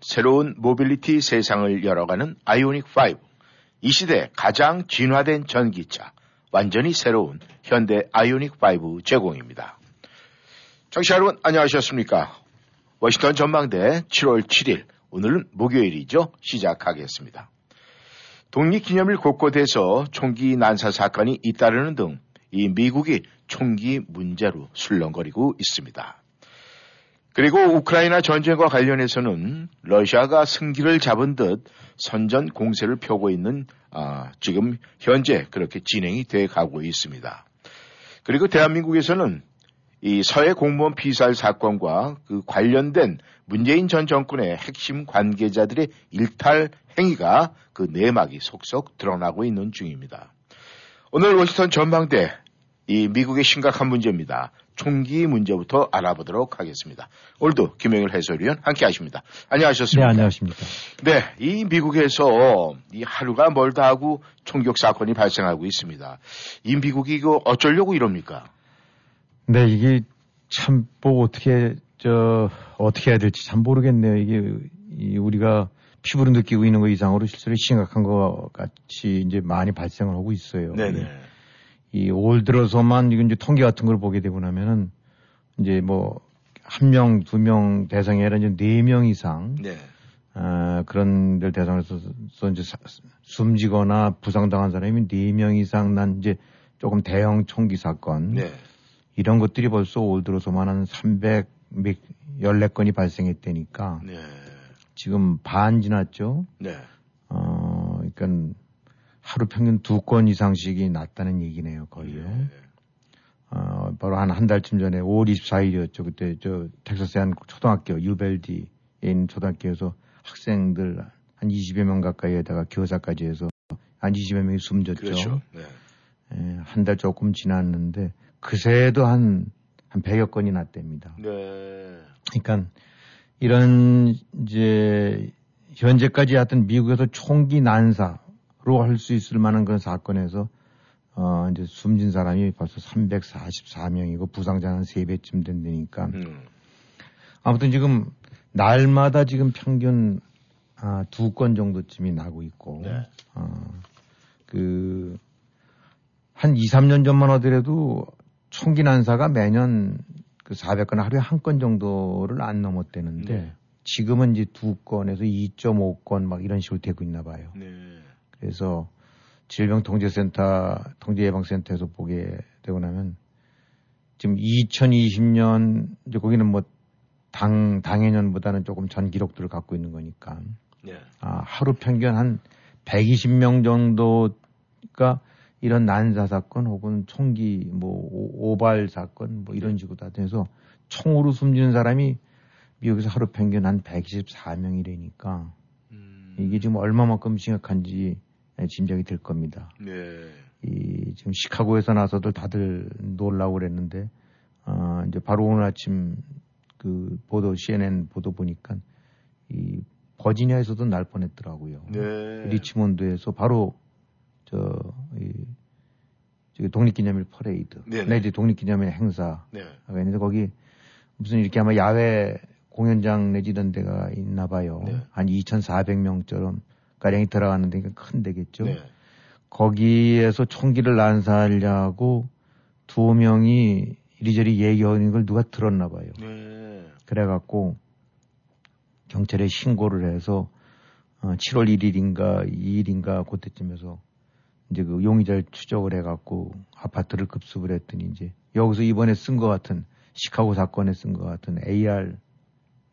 새로운 모빌리티 세상을 열어가는 아이오닉 5. 이 시대 가장 진화된 전기차, 완전히 새로운 현대 아이오닉 5 제공입니다. 청취자 여러분 안녕하셨습니까? 워싱턴 전망대 7월 7일 오늘은 목요일이죠. 시작하겠습니다. 독립기념일 곳곳에서 총기 난사 사건이 잇따르는 등 이 미국이 총기 문제로 술렁거리고 있습니다. 그리고 우크라이나 전쟁과 관련해서는 러시아가 승기를 잡은 듯 선전 공세를 펴고 있는 아, 지금 현재 그렇게 진행이 돼 가고 있습니다. 그리고 대한민국에서는 이 서해 공무원 피살 사건과 그 관련된 문재인 전 정권의 핵심 관계자들의 일탈 행위가 그 내막이 속속 드러나고 있는 중입니다. 오늘 워싱턴 전망대 이 미국의 심각한 문제입니다. 총기 문제부터 알아보도록 하겠습니다. 오늘도 김영일 해설위원 함께 하십니다. 안녕하셨습니까? 네, 안녕하십니까. 네, 이 미국에서 이 하루가 멀다 하고 총격 사건이 발생하고 있습니다. 이 미국이 이거 어쩌려고 이럽니까? 네, 이게 참뭐 어떻게 저 어떻게 해야 될지 참 모르겠네요. 이게 이 우리가 피부로 느끼고 있는 것 이상으로 실제로 심각한 것 같이 이제 많이 발생을 하고 있어요. 네네. 이 올 들어서만 이건 이제 통계 같은 걸 보게 되고 나면은 이제 뭐 한 명, 두 명 대상이 아니라 이제 네 명 이상 네. 아, 그런 들 대상으로서 이제 사- 숨지거나 부상당한 사람이 네 명 이상 난 이제 조금 대형 총기 사건 네. 이런 것들이 벌써 올 들어서만 한 314건이 발생했다니까 네. 지금 반 지났죠. 네. 어, 그러니까 하루 평균 두 건 이상씩이 났다는 얘기네요, 거의요. 네. 어, 바로 한 한 달쯤 전에 5월 24일이었죠. 그때 저 텍사스의 한 초등학교 유벨디에 있는 초등학교에서 학생들 한 20여 명 가까이에다가 교사까지 해서 한 20여 명이 숨졌죠. 그렇죠. 네. 예, 한 달 조금 지났는데 그새도 한, 한 100여 건이 났답니다. 네. 그러니까 이런 이제 현재까지 하여튼 미국에서 총기 난사 로 할 수 있을 만한 그런 사건에서 어 이제 숨진 사람이 벌써 344명이고 부상자는 한 3배쯤 된다니까 음. 아무튼 지금 날마다 지금 평균 아, 두 건 정도쯤이 나고 있고 네. 어, 그, 한 2, 3년 전만 하더라도 총기 난사가 매년 그 400건 하루에 한 건 정도를 안 넘었대는데 네. 지금은 이제 두 건에서 2.5건 막 이런 식으로 되고 있나 봐요. 네. 그래서 질병통제센터, 통제예방센터에서 보게 되고 나면 지금 2020년 이제 거기는 뭐 당, 당해년보다는 조금 전 기록들을 갖고 있는 거니까 네. 아, 하루 평균 한 120명 정도가 이런 난사 사건 혹은 총기 뭐 오- 오발 사건 뭐 이런 식으로 다 돼서 총으로 숨지는 사람이 미국에서 하루 평균 한 124명이라니까 음. 이게 지금 얼마만큼 심각한지 짐작이 될 겁니다. 네. 이 지금 시카고에서 나서도 다들 놀라고 그랬는데 어 이제 바로 오늘 아침 그 보도 CNN 보도 보니까 이 버지니아에서도 날 뻔했더라고요. 네. 리치몬드에서 바로 저 이 저기 독립기념일 퍼레이드, 네네. 내지 독립기념일 행사가 네. 있는데 거기 무슨 이렇게 아마 야외 공연장 내지 이런 데가 있나 봐요. 네. 한 2,400명처럼 가량이 들어가는데 큰 데겠죠. 네. 거기에서 총기를 난사하려고 두 명이 이리저리 얘기하는 걸 누가 들었나 봐요. 네. 그래갖고 경찰에 신고를 해서 어, 7월 1일인가 2일인가 그때쯤에서 이제 그 용의자를 추적을 해갖고 아파트를 급습을 했더니 이제 여기서 이번에 쓴 것 같은 시카고 사건에 쓴 것 같은 AR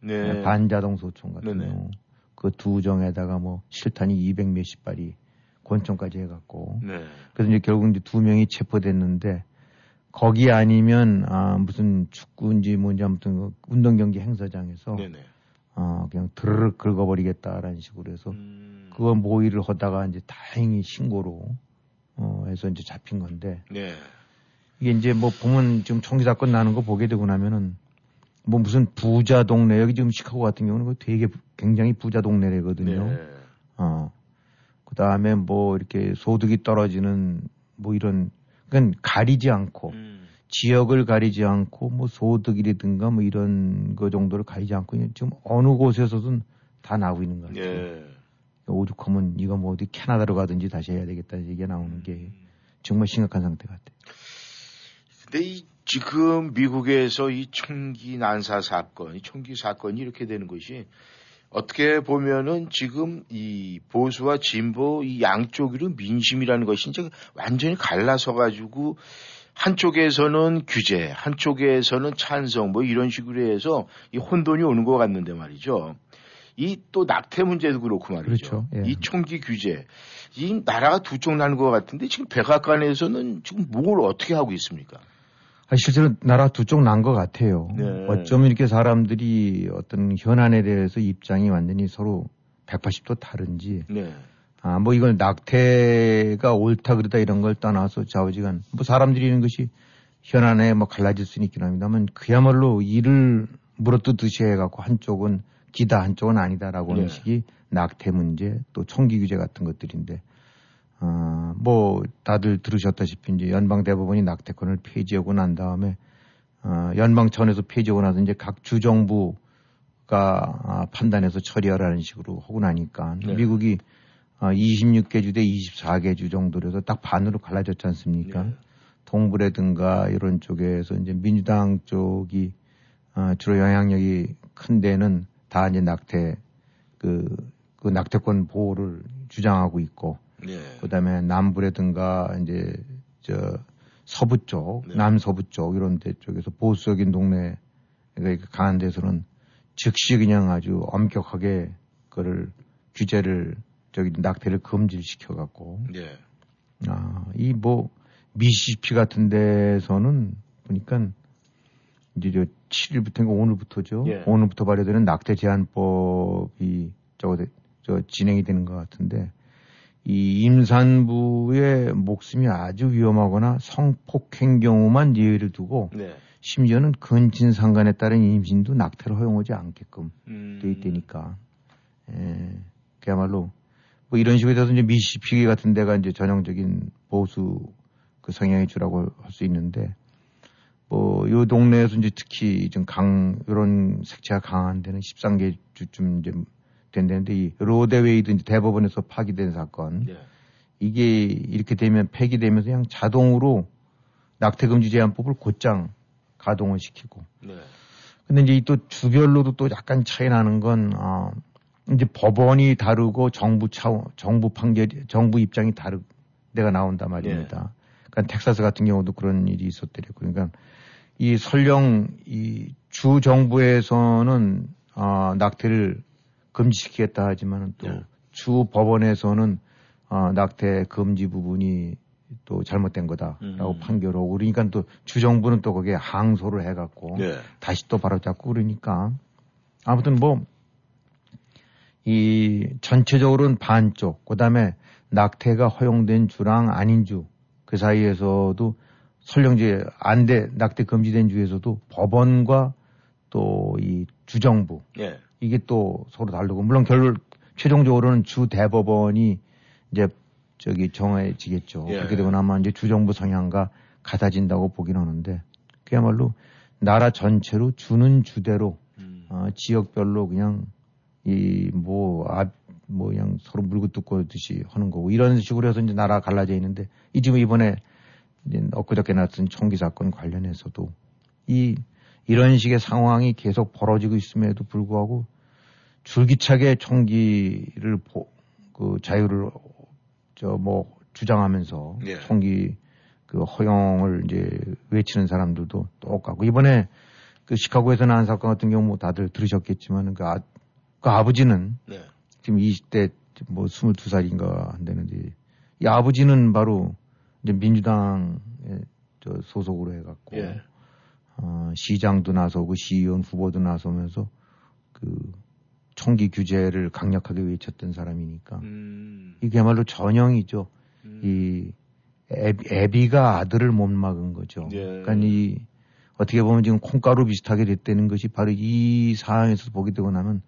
네. 반자동 소총 같은. 경우 그 두 정에다가 뭐 실탄이 200 몇십 발이 권총까지 해갖고 네. 그래서 이제 결국 이제 두 명이 체포됐는데 거기 아니면 아 무슨 축구인지 뭔지 아무튼 그 운동 경기 행사장에서 네네. 어, 그냥 드르륵 긁어버리겠다라는 식으로 해서 음. 그거 모의를 하다가 이제 다행히 신고로 어, 해서 이제 잡힌 건데 네. 이게 이제 뭐 보면 지금 총기 사건 나는 거 보게 되고 나면은 뭐 무슨 부자 동네 여기 지금 시카고 같은 경우는 그 되게 굉장히 부자 동네래거든요. 네. 어. 그 다음에 뭐 이렇게 소득이 떨어지는 뭐 이런 그건 가리지 않고 음. 지역을 가리지 않고 뭐 소득이라든가 뭐 이런 거 정도를 가리지 않고 지금 어느 곳에서든 다 나오고 있는 것 같아요. 예. 오죽하면 이거 뭐 어디 캐나다로 가든지 다시 해야 되겠다 얘기가 나오는 게 정말 심각한 상태 같아요. 근데 이 지금 미국에서 이 총기 난사 사건, 이 총기 사건이 이렇게 되는 것이 어떻게 보면은 지금 이 보수와 진보 이 양쪽으로 민심이라는 것이 이제 완전히 갈라서 가지고 한쪽에서는 규제, 한쪽에서는 찬성 뭐 이런 식으로 해서 이 혼돈이 오는 것 같는데 말이죠. 이 또 낙태 문제도 그렇고 말이죠. 그렇죠. 예. 이 총기 규제, 이 나라가 두 쪽 나는 것 같은데 지금 백악관에서는 지금 뭘 어떻게 하고 있습니까? 아, 실제로 나라 두 쪽 난 것 같아요. 네. 어쩌면 이렇게 사람들이 어떤 현안에 대해서 입장이 완전히 서로 180도 다른지, 네. 아, 뭐 이걸 낙태가 옳다 그르다 이런 걸 떠나서 좌우지간, 뭐 사람들이 이런 것이 현안에 뭐 갈라질 수는 있긴 합니다만 그야말로 이를 물어뜯듯이 해갖고 한쪽은 기다, 한쪽은 아니다라고 하는 네. 식이 낙태 문제, 또 총기 규제 같은 것들인데, 어, 뭐, 다들 들으셨다시피 이제 연방 대법원이 낙태권을 폐지하고 난 다음에, 어, 연방차원에서 폐지하고 나서 이제 각 주정부가 아, 판단해서 처리하라는 식으로 하고 나니까 네. 미국이 어, 26개 주 대 24개 주 정도로 해서 딱 반으로 갈라졌지 않습니까? 네. 동부라든가 이런 쪽에서 이제 민주당 쪽이 어, 주로 영향력이 큰 데는 다 이제 낙태 그, 그 낙태권 보호를 주장하고 있고 네. 그다음에 남부라든가 이제 저 서부 쪽, 네. 남서부 쪽 이런 데 쪽에서 보수적인 동네 그러니까 강한 데서는 즉시 그냥 아주 엄격하게 그를 규제를 저기 낙태를 금지를 시켜 갖고 네. 아, 이 뭐 미시시피 같은 데서는 보니까 이제 저 7일부터인가 오늘부터죠. 예. 오늘부터 발효되는 낙태 제한법이 저거 되- 저 진행이 되는 것 같은데 이 임산부의 목숨이 아주 위험하거나 성폭행 경우만 예외를 두고 네. 심지어는 근친 상간에 따른 임신도 낙태를 허용하지 않게끔 음. 돼 있다니까. 예, 그야말로 뭐 이런 식으로 돼서 이제 미시피기 같은 데가 이제 전형적인 보수 그 성향의 주라고 할 수 있는데 뭐 요 동네에서 이제 특히 좀 강 이런 색채가 강한 데는 13개 주쯤 이제 된다는데 이 로데웨이드 이제 대법원에서 파기된 사건 네. 이게 이렇게 되면 폐기되면서 그냥 자동으로 낙태 금지 제한법을 곧장 가동을 시키고 네. 근데 이제 이또 주별로도 또 약간 차이 나는 건, 어, 이제 법원이 다르고 정부 차원, 정부 판결, 정부 입장이 다르, 데가 나온단 말입니다. 그러니까 텍사스 같은 경우도 그런 일이 있었더래요. 그러니까 이 설령 이 주 정부에서는, 어, 낙태를 금지시키겠다 하지만은 또 네. 주 법원에서는, 어, 낙태 금지 부분이 또 잘못된 거다라고 음. 판결 하고 그러니까 또 주정부는 또 거기에 항소를 해갖고 네. 다시 또 바로 잡고 그러니까 아무튼 뭐 이 전체적으로는 반쪽 그다음에 낙태가 허용된 주랑 아닌 주 그 사이에서도 설령제 안돼 낙태 금지된 주에서도 법원과 또 이 주정부 네. 이게 또 서로 다르고 물론 결 최종적으로는 주 대법원이 이제 저기 정해지겠죠. 예. 그렇게 되고 나면 이제 주정부 성향과 같아진다고 보긴 하는데 그야말로 나라 전체로 주는 주대로 음. 어, 지역별로 그냥 이뭐아뭐 그냥 서로 물고 뜯고 듯이 하는 거고 이런 식으로 해서 이제 나라 가 갈라져 있는데 이 지금 이번에 이제 엊그저께 났던 총기 사건 관련해서도 이 이런 식의 상황이 계속 벌어지고 있음에도 불구하고 줄기차게 총기를 보, 그 자유를 저 뭐 주장하면서 예. 총기 그 허용을 이제 외치는 사람들도 똑같고 이번에 그 시카고에서 난 사건 같은 경우 뭐 다들 들으셨겠지만 그, 아, 그 아버지는 네. 지금 20대 뭐 22살인가 한다는데 이 아버지는 바로 이제 민주당에 저 소속으로 해갖고 예. 어, 시장도 나서고 시의원 후보도 나서면서 그 총기 규제를 강력하게 외쳤던 사람이니까 음. 이게말로 전형이죠. 음. 이 애비, 애비 가 아들을 못 막은 거죠. 예. 그러니까 이 어떻게 보면 지금 콩가루 비슷하게 됐다는 것이 바로 이 상황에서 보게 되고 나면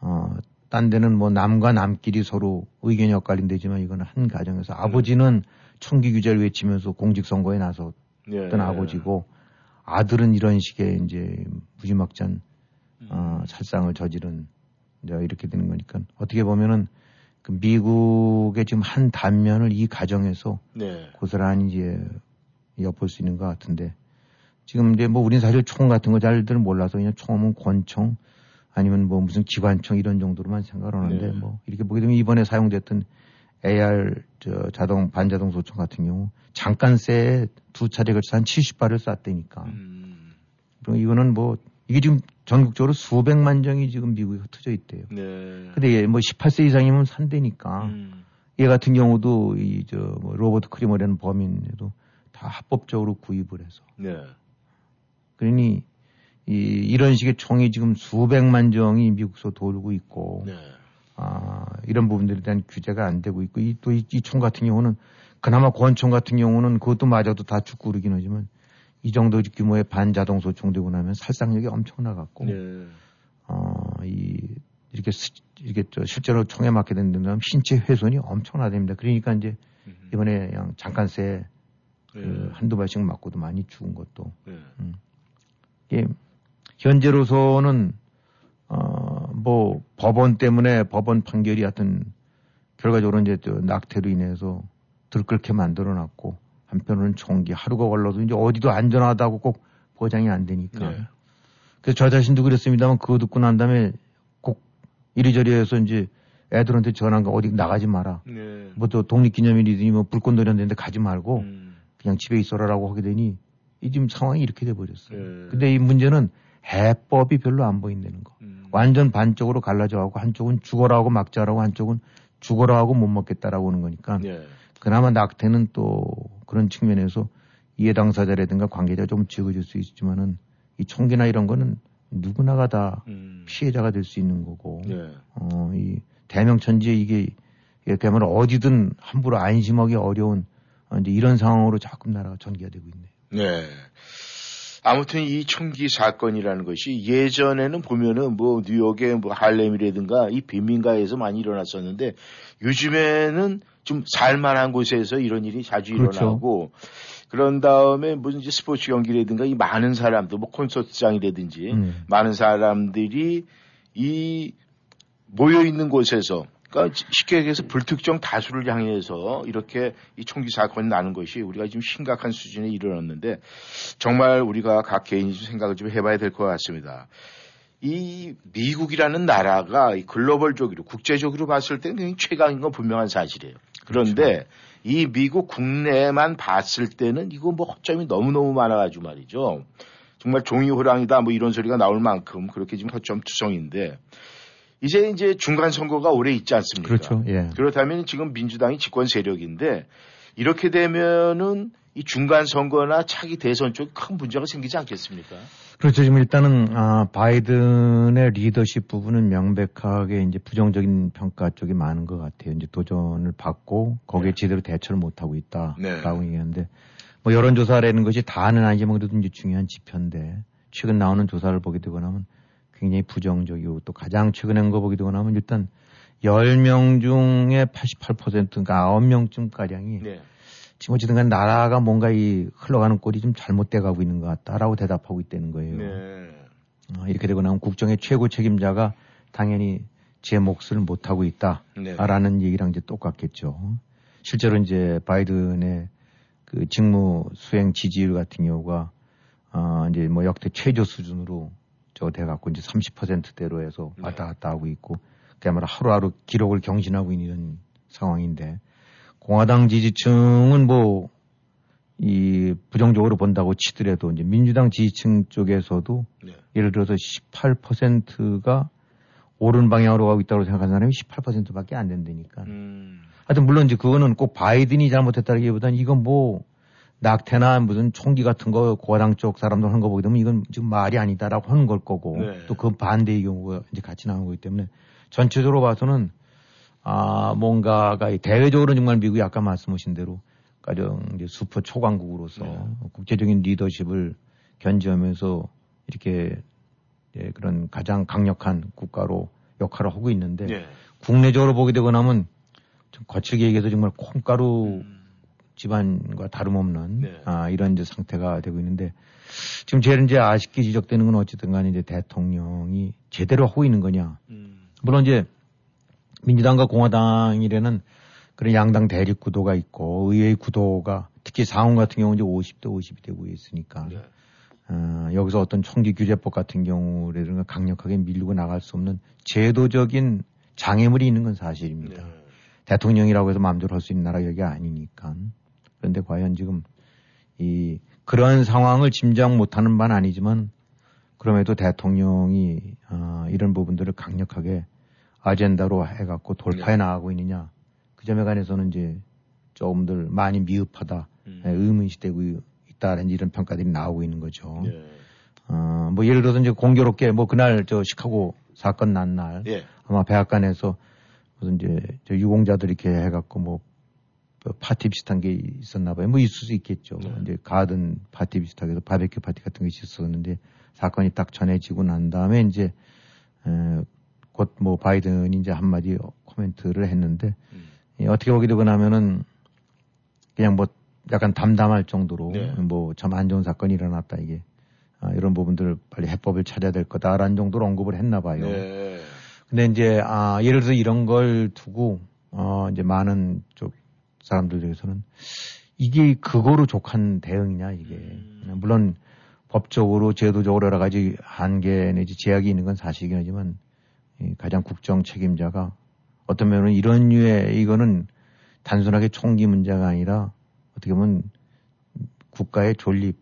어, 딴 데는 뭐 남과 남끼리 서로 의견이 엇갈린다지만 이거는 한 가정에서 아버지는 총기 규제를 외치면서 공직선거에 나섰던 예. 아버지고 아들은 이런 식의 이제 무지막지한 어, 살상을 저지른 이제 이렇게 되는 거니까 어떻게 보면은 그 미국의 지금 한 단면을 이 가정에서 네. 고스란히 이제 엿볼 수 있는 것 같은데 지금 이제 뭐 우리는 사실 총 같은 거 잘들 몰라서 그냥 총은 권총 아니면 뭐 무슨 기관총 이런 정도로만 생각을 하는데 네. 뭐 이렇게 보게 되면 이번에 사용됐던 AR 저 자동 반자동 소총 같은 경우 잠깐 쎄두 차례 걸쳐서 한 70발을 쐈다니까. 음. 그리고 이거는 뭐 이게 지금 전국적으로 수백만 정이 지금 미국에 흩어져 있대요. 네. 근데 얘 뭐 18세 이상이면 산대니까 음. 얘 같은 경우도 이 저 뭐 로버트 크리머라는 범인에도 다 합법적으로 구입을 해서 네. 그러니 이 이런 식의 총이 지금 수백만 정이 미국서 돌고 있고 네. 아 이런 부분들에 대한 규제가 안 되고 있고 이 또 이총 같은 경우는 그나마 권총 같은 경우는 그것도 맞아도 다 죽고 그러긴 하지만 이 정도 규모의 반자동 소총 되고 나면 살상력이 엄청 나갔고 네. 어이 이렇게 스- 이렇게 저 실제로 총에 맞게 된다면 신체 훼손이 엄청나답니다. 그러니까 이제 음. 이번에 그냥 잠깐 새그 네. 한두 발씩 맞고도 많이 죽은 것도 네. 이게 현재로서는 어 뭐 법원 때문에 법원 판결이 하여튼 결과적으로 이제 저 낙태로 인해서 들끓게 만들어 놨고 한편으로는 총기 하루가 걸러도 이제 어디도 안전하다고 꼭 보장이 안 되니까 네. 그래서 저 자신도 그랬습니다만 그거 듣고 난 다음에 꼭 이리저리 해서 이제 애들한테 전화가 어디 나가지 마라. 네. 뭐또 독립기념일이니 뭐 불꽃놀이 한다는데 가지 말고 음. 그냥 집에 있어라라고 하게 되니 이 지금 상황이 이렇게 돼 버렸어요. 네. 근데 이 문제는 해법이 별로 안 보인다는 거. 음. 완전 반쪽으로 갈라져 가고 한쪽은 죽어라 하고 막자라고 한쪽은 죽어라 하고 못 먹겠다라고 하는 거니까 네. 그나마 낙태는 또 그런 측면에서 이해 당사자라든가 관계자가 좀 적어질 수 있지만은 이 총기나 이런 거는 누구나가 다 음. 피해자가 될 수 있는 거고 네. 어, 이 대명천지에 이게 이렇게 하면 어디든 함부로 안심하기 어려운 어, 이제 이런 상황으로 자꾸 나라가 전개가 되고 있네요. 네. 아무튼 이 총기 사건이라는 것이 예전에는 보면은 뭐 뉴욕의 뭐 할렘이라든가 이 빈민가에서 많이 일어났었는데 요즘에는 좀 살만한 곳에서 이런 일이 자주 그렇죠. 일어나고 그런 다음에 무슨 이제 스포츠 경기라든가 이 많은 사람들 뭐 콘서트장이라든지 음. 많은 사람들이 이 모여 있는 곳에서 그러니까 쉽게 얘기해서 불특정 다수를 향해서 이렇게 이 총기 사건이 나는 것이 우리가 지금 심각한 수준에 이르렀는데 정말 우리가 각 개인이 좀 생각을 좀 해봐야 될 것 같습니다. 이 미국이라는 나라가 이 글로벌적으로 국제적으로 봤을 때는 굉장히 최강인 건 분명한 사실이에요. 그런데 이 미국 국내만 봤을 때는 이거 뭐 허점이 너무너무 많아가지고 말이죠. 정말 종이 호랑이다 뭐 이런 소리가 나올 만큼 그렇게 지금 허점 투성인데 이제 이제 중간 선거가 올해 있지 않습니까? 그렇죠. 예. 그렇다면 지금 민주당이 집권 세력인데 이렇게 되면은 이 중간 선거나 차기 대선 쪽에 큰 문제가 생기지 않겠습니까? 그렇죠. 지금 일단은 아, 바이든의 리더십 부분은 명백하게 이제 부정적인 평가 쪽이 많은 것 같아요. 이제 도전을 받고 거기에 네. 제대로 대처를 못 하고 있다라고 네. 얘기하는데 뭐 여론조사라는 것이 다는 아니지만 그래도 이제 중요한 지표인데 최근 나오는 조사를 보게 되고 나면 굉장히 부정적이고 또 가장 최근에 한거 보게 되고 나면 일단 10명 중에 88% 그러니까 9명쯤 가량이 네. 지금 어쨌든 간 나라가 뭔가 이 흘러가는 꼴이 좀 잘못돼 가고 있는 것 같다라고 대답하고 있다는 거예요. 네. 어, 이렇게 되고 나면 국정의 최고 책임자가 당연히 제 몫을 못 하고 네. 있다라는 얘기랑 이제 똑같겠죠. 실제로 이제 바이든의 그 직무 수행 지지율 같은 경우가 아, 이제 뭐 역대 최저 수준으로 저 돼갖고 이제 30%대로 해서 네. 왔다 갔다 하고 있고 그야말로 하루하루 기록을 경신하고 있는 상황인데 공화당 지지층은 뭐 이 부정적으로 본다고 치더라도 이제 민주당 지지층 쪽에서도 네. 예를 들어서 18%가 옳은 방향으로 가고 있다고 생각하는 사람이 18%밖에 안 된다니까. 음. 하여튼 물론 이제 그거는 꼭 바이든이 잘못했다기보다는 이건 뭐 낙태나 무슨 총기 같은 거 고아당 쪽 사람들 하는 거 보게 되면 이건 지금 말이 아니다라고 하는 걸 거고 네. 또그 반대의 경우가 이제 같이 나온 거기 때문에 전체적으로 봐서는 아 뭔가가 대외적으로 정말 미국이 아까 말씀하신 대로 가령 이제 슈퍼 초강국으로서 네. 국제적인 리더십을 견지하면서 이렇게 예, 그런 가장 강력한 국가로 역할을 하고 있는데 예. 국내적으로 보게 되고 나면 좀 거칠게 얘기해서 정말 콩가루 음. 집안과 다름없는 네. 아, 이런 이제 상태가 되고 있는데 지금 제일 이제 아쉽게 지적되는 건 어쨌든 간에 이제 대통령이 제대로 하고 있는 거냐. 음. 물론 이제 민주당과 공화당이라는 그런 양당 대립 구도가 있고 의회의 구도가 특히 상원 같은 경우는 이제 50대 50이 되고 있으니까 네. 어, 여기서 어떤 총기 규제법 같은 경우라든가 강력하게 밀고 나갈 수 없는 제도적인 장애물이 있는 건 사실입니다. 네. 대통령이라고 해서 마음대로 할 수 있는 나라가 여기 아니니까. 그런데 과연 지금 이 그런 상황을 짐작 못하는 바는 아니지만 그럼에도 대통령이 어, 이런 부분들을 강력하게 아젠다로 해갖고 돌파해 네. 나가고 있느냐 그 점에 관해서는 이제 조금들 많이 미흡하다 음. 예, 의문시되고 있다는 이런 평가들이 나오고 있는 거죠. 예. 어, 뭐 예를 들어서 이제 공교롭게 뭐 그날 저 시카고 사건 난날 예. 아마 백악관에서 무슨 이제 저 유공자들 이렇게 해갖고 뭐 파티 비슷한 게 있었나 봐요. 뭐 있을 수 있겠죠. 네. 이제 가든 파티 비슷하게 해서 바베큐 파티 같은 게 있었었는데 사건이 딱 전해지고 난 다음에 이제 곧 뭐 바이든이 이제 한마디 코멘트를 했는데 음. 예, 어떻게 보게 되고 나면은 그냥 뭐 약간 담담할 정도로 네. 뭐참 안 좋은 사건이 일어났다 이게 아, 이런 부분들을 빨리 해법을 찾아야 될 거다라는 정도로 언급을 했나 봐요. 네. 근데 이제 아 예를 들어서 이런 걸 두고 어 이제 많은 쪽 사람들 중에서는 이게 그거로 족한 대응이냐 이게 음. 물론 법적으로 제도적으로 여러 가지 한계 내지 제약이 있는 건 사실이긴 하지만 이 가장 국정 책임자가 어떤 면은 이런 류의 이거는 단순하게 총기 문제가 아니라 어떻게 보면 국가의 존립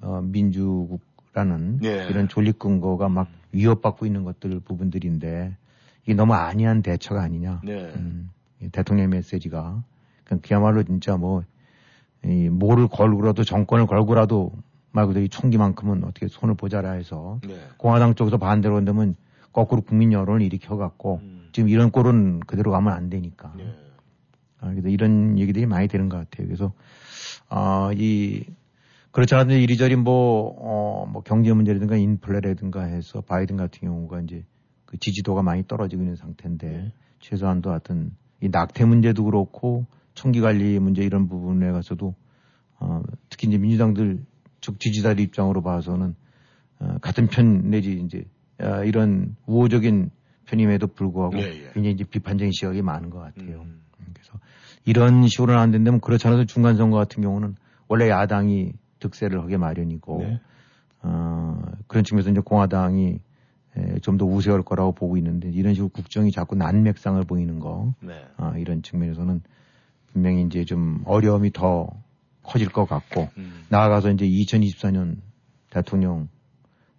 어, 민주국라는 네. 이런 존립 근거가 막 위협받고 있는 것들 부분들인데 이게 너무 안이한 대처가 아니냐. 네. 음, 이 대통령의 메시지가 그냥 그야말로 진짜 뭐 이, 뭐를 걸고라도 정권을 걸고라도 말 그대로 이 총기만큼은 어떻게 손을 보자라 해서 네. 공화당 쪽에서 반대로 한다면 거꾸로 국민 여론을 일으켜갖고 음. 지금 이런 꼴은 그대로 가면 안 되니까. 네. 아, 그래서 이런 얘기들이 많이 되는 것 같아요. 그래서, 아, 이, 그렇지 않아도 이리저리 뭐, 어, 뭐 경제 문제라든가 인플레라든가 해서 바이든 같은 경우가 이제 그 지지도가 많이 떨어지고 있는 상태인데 네. 최소한도 하여튼 이 낙태 문제도 그렇고 총기 관리 문제 이런 부분에 가서도 어, 특히 이제 민주당들 즉 지지자들 입장으로 봐서는 어, 같은 편 내지 이제 아, 이런 우호적인 편임에도 불구하고 예, 예. 굉장히 이제 비판적인 시각이 많은 것 같아요. 음. 그래서 이런 식으로는 안 된다면 그렇지 않아도 중간 선거 같은 경우는 원래 야당이 득세를 하게 마련이고 네. 어, 그런 측면에서 이제 공화당이 좀 더 우세할 거라고 보고 있는데 이런 식으로 국정이 자꾸 난맥상을 보이는 거 네. 아, 이런 측면에서는 분명히 이제 좀 어려움이 더 커질 것 같고 음. 나아가서 이제 2024년 대통령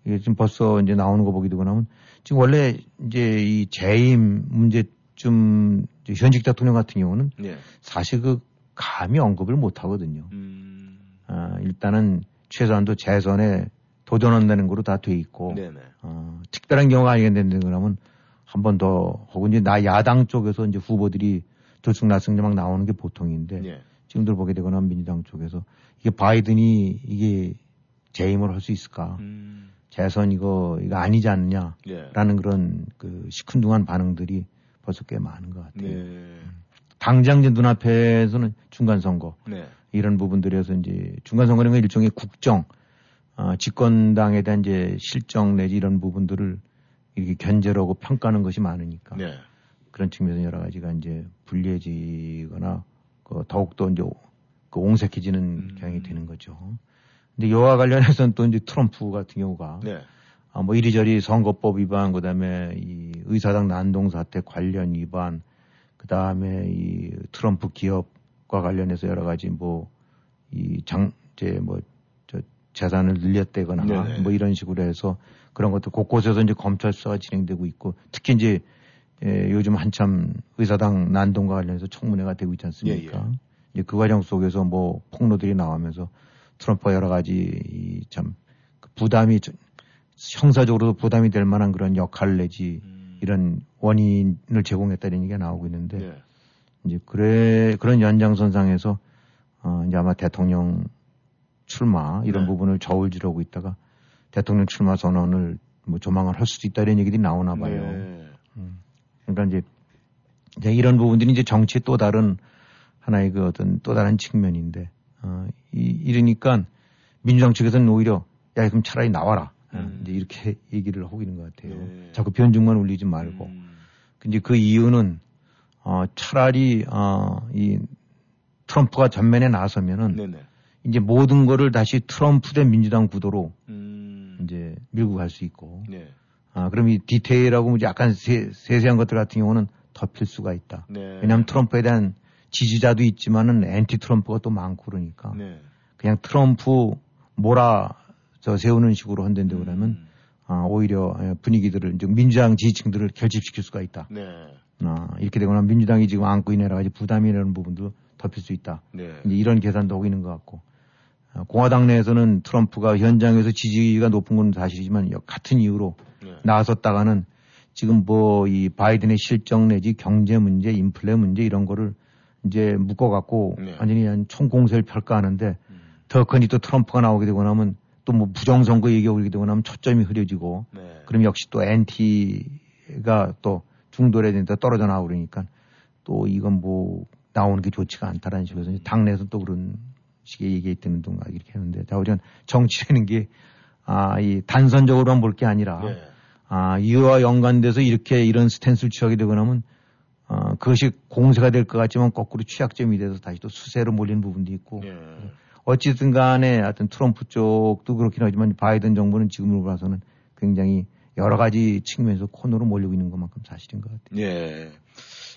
이게 지금 벌써 이제 나오는 거 되고 나면 지금 원래 이제 이 재임 문제쯤 이제 현직 대통령 같은 경우는 네. 사실 그 감히 언급을 못 하거든요. 음. 아, 일단은 최소한도 재선에 도전한다는 거로 다 돼 있고 네네. 어, 특별한 경우가 아니겠는데 그러면 한 번 더 혹은 이제 나 야당 쪽에서 이제 후보들이 들쑥 날쑥 막 나오는 게 보통인데 예. 지금들 보게 되거나 민주당 쪽에서 이게 바이든이 이게 재임을 할 수 있을까? 음. 재선 이거 이거 아니지 않느냐라는 예. 그런 그 시큰둥한 반응들이 벌써 꽤 많은 것 같아요. 네. 당장 이제 눈앞에서는 중간 선거 네. 이런 부분들에서 이제 중간 선거는 그 일종의 국정 어, 집권당에 대한 이제 실정 내지 이런 부분들을 이렇게 견제하고 평가하는 것이 많으니까 네. 그런 측면에서 여러 가지가 이제 불리해지거나 그 더욱더 이제 그 옹색해지는 음. 경향이 되는 거죠. 근데 이와 관련해서는 또 이제 트럼프 같은 경우가 네. 아, 뭐 이리저리 선거법 위반, 그 다음에 이 의사당 난동 사태 관련 위반, 그 다음에 이 트럼프 기업과 관련해서 여러 가지 뭐 이 장, 이제 뭐, 저 재산을 늘렸다거나 네네. 뭐 이런 식으로 해서 그런 것들 곳곳에서 이제 검찰 수사가 진행되고 있고 특히 이제 예, 요즘 한참 의사당 난동과 관련해서 청문회가 되고 있지 않습니까? 예, 예. 이제 그 과정 속에서 뭐 폭로들이 나오면서 트럼프가 여러 가지 참그 부담이 형사적으로도 부담이 될 만한 그런 역할 내지 음. 이런 원인을 제공했다는 얘기가 나오고 있는데 네. 이제 그래 그런 연장선상에서 어 이제 아마 대통령 출마 이런 네. 부분을 저울질하고 있다가 대통령 출마 선언을 뭐 조만간 할 수도 있다는 얘기들이 나오나 봐요. 네. 음. 그러니까 이제, 이런 부분들이 이제 정치의 또 다른 하나의 그 어떤 또 다른 측면인데 어, 이, 이러니까 민주당 측에서는 오히려 야 그럼 차라리 나와라 음. 이제 이렇게 얘기를 하고 있는 것 같아요. 네. 자꾸 변증만 울리지 말고. 음. 근데 그 이유는 어, 차라리 어, 이 트럼프가 전면에 나서면은 네네. 이제 모든 거를 다시 트럼프 대 민주당 구도로 음. 이제 밀고 갈 수 있고. 네. 아, 그럼 이 디테일하고 뭐 약간 세, 세세한 것들 같은 경우는 덮일 수가 있다. 네. 왜냐하면 트럼프에 대한 지지자도 있지만은 엔티 트럼프가 또 많고 그러니까. 네. 그냥 트럼프 몰아 저 세우는 식으로 한다는데 그러면 음. 아, 오히려 예, 분위기들을 이제 민주당 지지층들을 결집시킬 수가 있다. 네. 아, 이렇게 되거나 민주당이 지금 안고 있는 여러 가지 부담이라는 부분도 덮일 수 있다. 네. 이제 이런 계산도 하고 있는 것 같고. 아, 공화당 내에서는 트럼프가 현장에서 지지가 높은 건 사실이지만 같은 이유로 네. 나섰다가는 지금 뭐 이 바이든의 실정 내지 경제 문제, 인플레 문제 이런 거를 이제 묶어갖고 네. 완전히 한 총공세를 펼까 하는데 음. 더 커니 또 트럼프가 나오게 되고 나면 또 뭐 부정선거 얘기가 오게 되고 나면 초점이 흐려지고 네. 그럼 역시 또 안티가 또 중도라든지 떨어져 나오고 그러니까 또 이건 뭐 나오는 게 좋지가 않다라는 식으로 음. 당내에서 또 그런 식의 얘기가 있다는 동가 이렇게 하는데 자 우리는 정치라는 게 아, 이 단선적으로만 볼 게 아니라 네. 아, 이와 연관돼서 이렇게 이런 스탠스를 취하게 되고 나면 어, 그것이 공세가 될 것 같지만 거꾸로 취약점이 돼서 다시 또 수세로 몰리는 부분도 있고 네. 어찌든 간에 하여튼 트럼프 쪽도 그렇긴 하지만 바이든 정부는 지금으로 봐서는 굉장히 여러 가지 측면에서 코너로 몰리고 있는 것만큼 사실인 것 같아요. 예.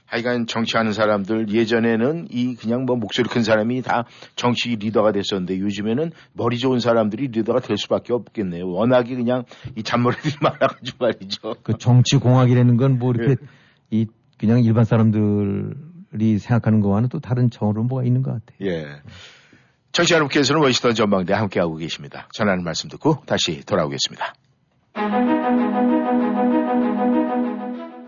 하여간 정치하는 사람들 예전에는 이 그냥 뭐 목소리 큰 사람이 다 정치 리더가 됐었는데 요즘에는 머리 좋은 사람들이 리더가 될 수밖에 없겠네요. 워낙에 그냥 이 잔머리들이 많아가지고 말이죠. 그 정치 공학이라는 건 뭐 이렇게 네. 이 그냥 일반 사람들이 생각하는 거와는 또 다른 정으로 뭐가 있는 것 같아요. 예. 정치 여러분께서는 워싱턴 전망대 함께하고 계십니다. 전하는 말씀 듣고 다시 돌아오겠습니다.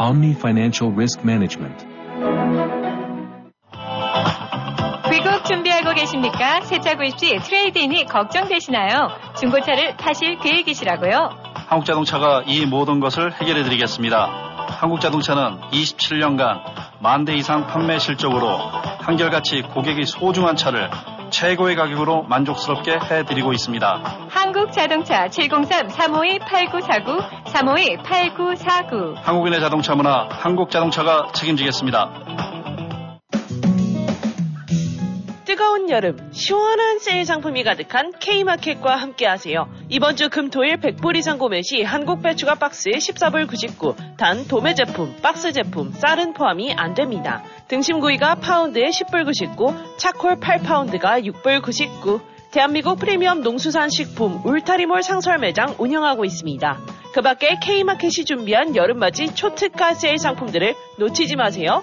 Omni Financial Risk Management. 귀국 준비하고 계십니까? 세차 구입 시 트레이드인이 걱정되시나요? 중고차를 타실 계획이시라고요? 한국자동차가 이 모든 것을 해결해 드리겠습니다. 한국자동차는 27년간 만 대 이상 판매 실적으로 한결같이 고객이 소중한 차를 최고의 가격으로 만족스럽게 해드리고 있습니다. 한국자동차 703-352-8949, 352-8949. 한국인의 자동차 문화, 한국자동차가 책임지겠습니다. 뜨거운 여름, 시원한 세일 상품이 가득한 K마켓과 함께하세요. 이번 주 금토일 100불 이상 구매 시 한국 배추가 박스에 14불 99, 단 도매 제품, 박스 제품, 쌀은 포함이 안 됩니다. 등심구이가 파운드에 10불 99, 차콜 8파운드가 6불 99, 대한민국 프리미엄 농수산 식품 울타리몰 상설 매장 운영하고 있습니다. 그 밖에 K마켓이 준비한 여름맞이 초특가 세일 상품들을 놓치지 마세요.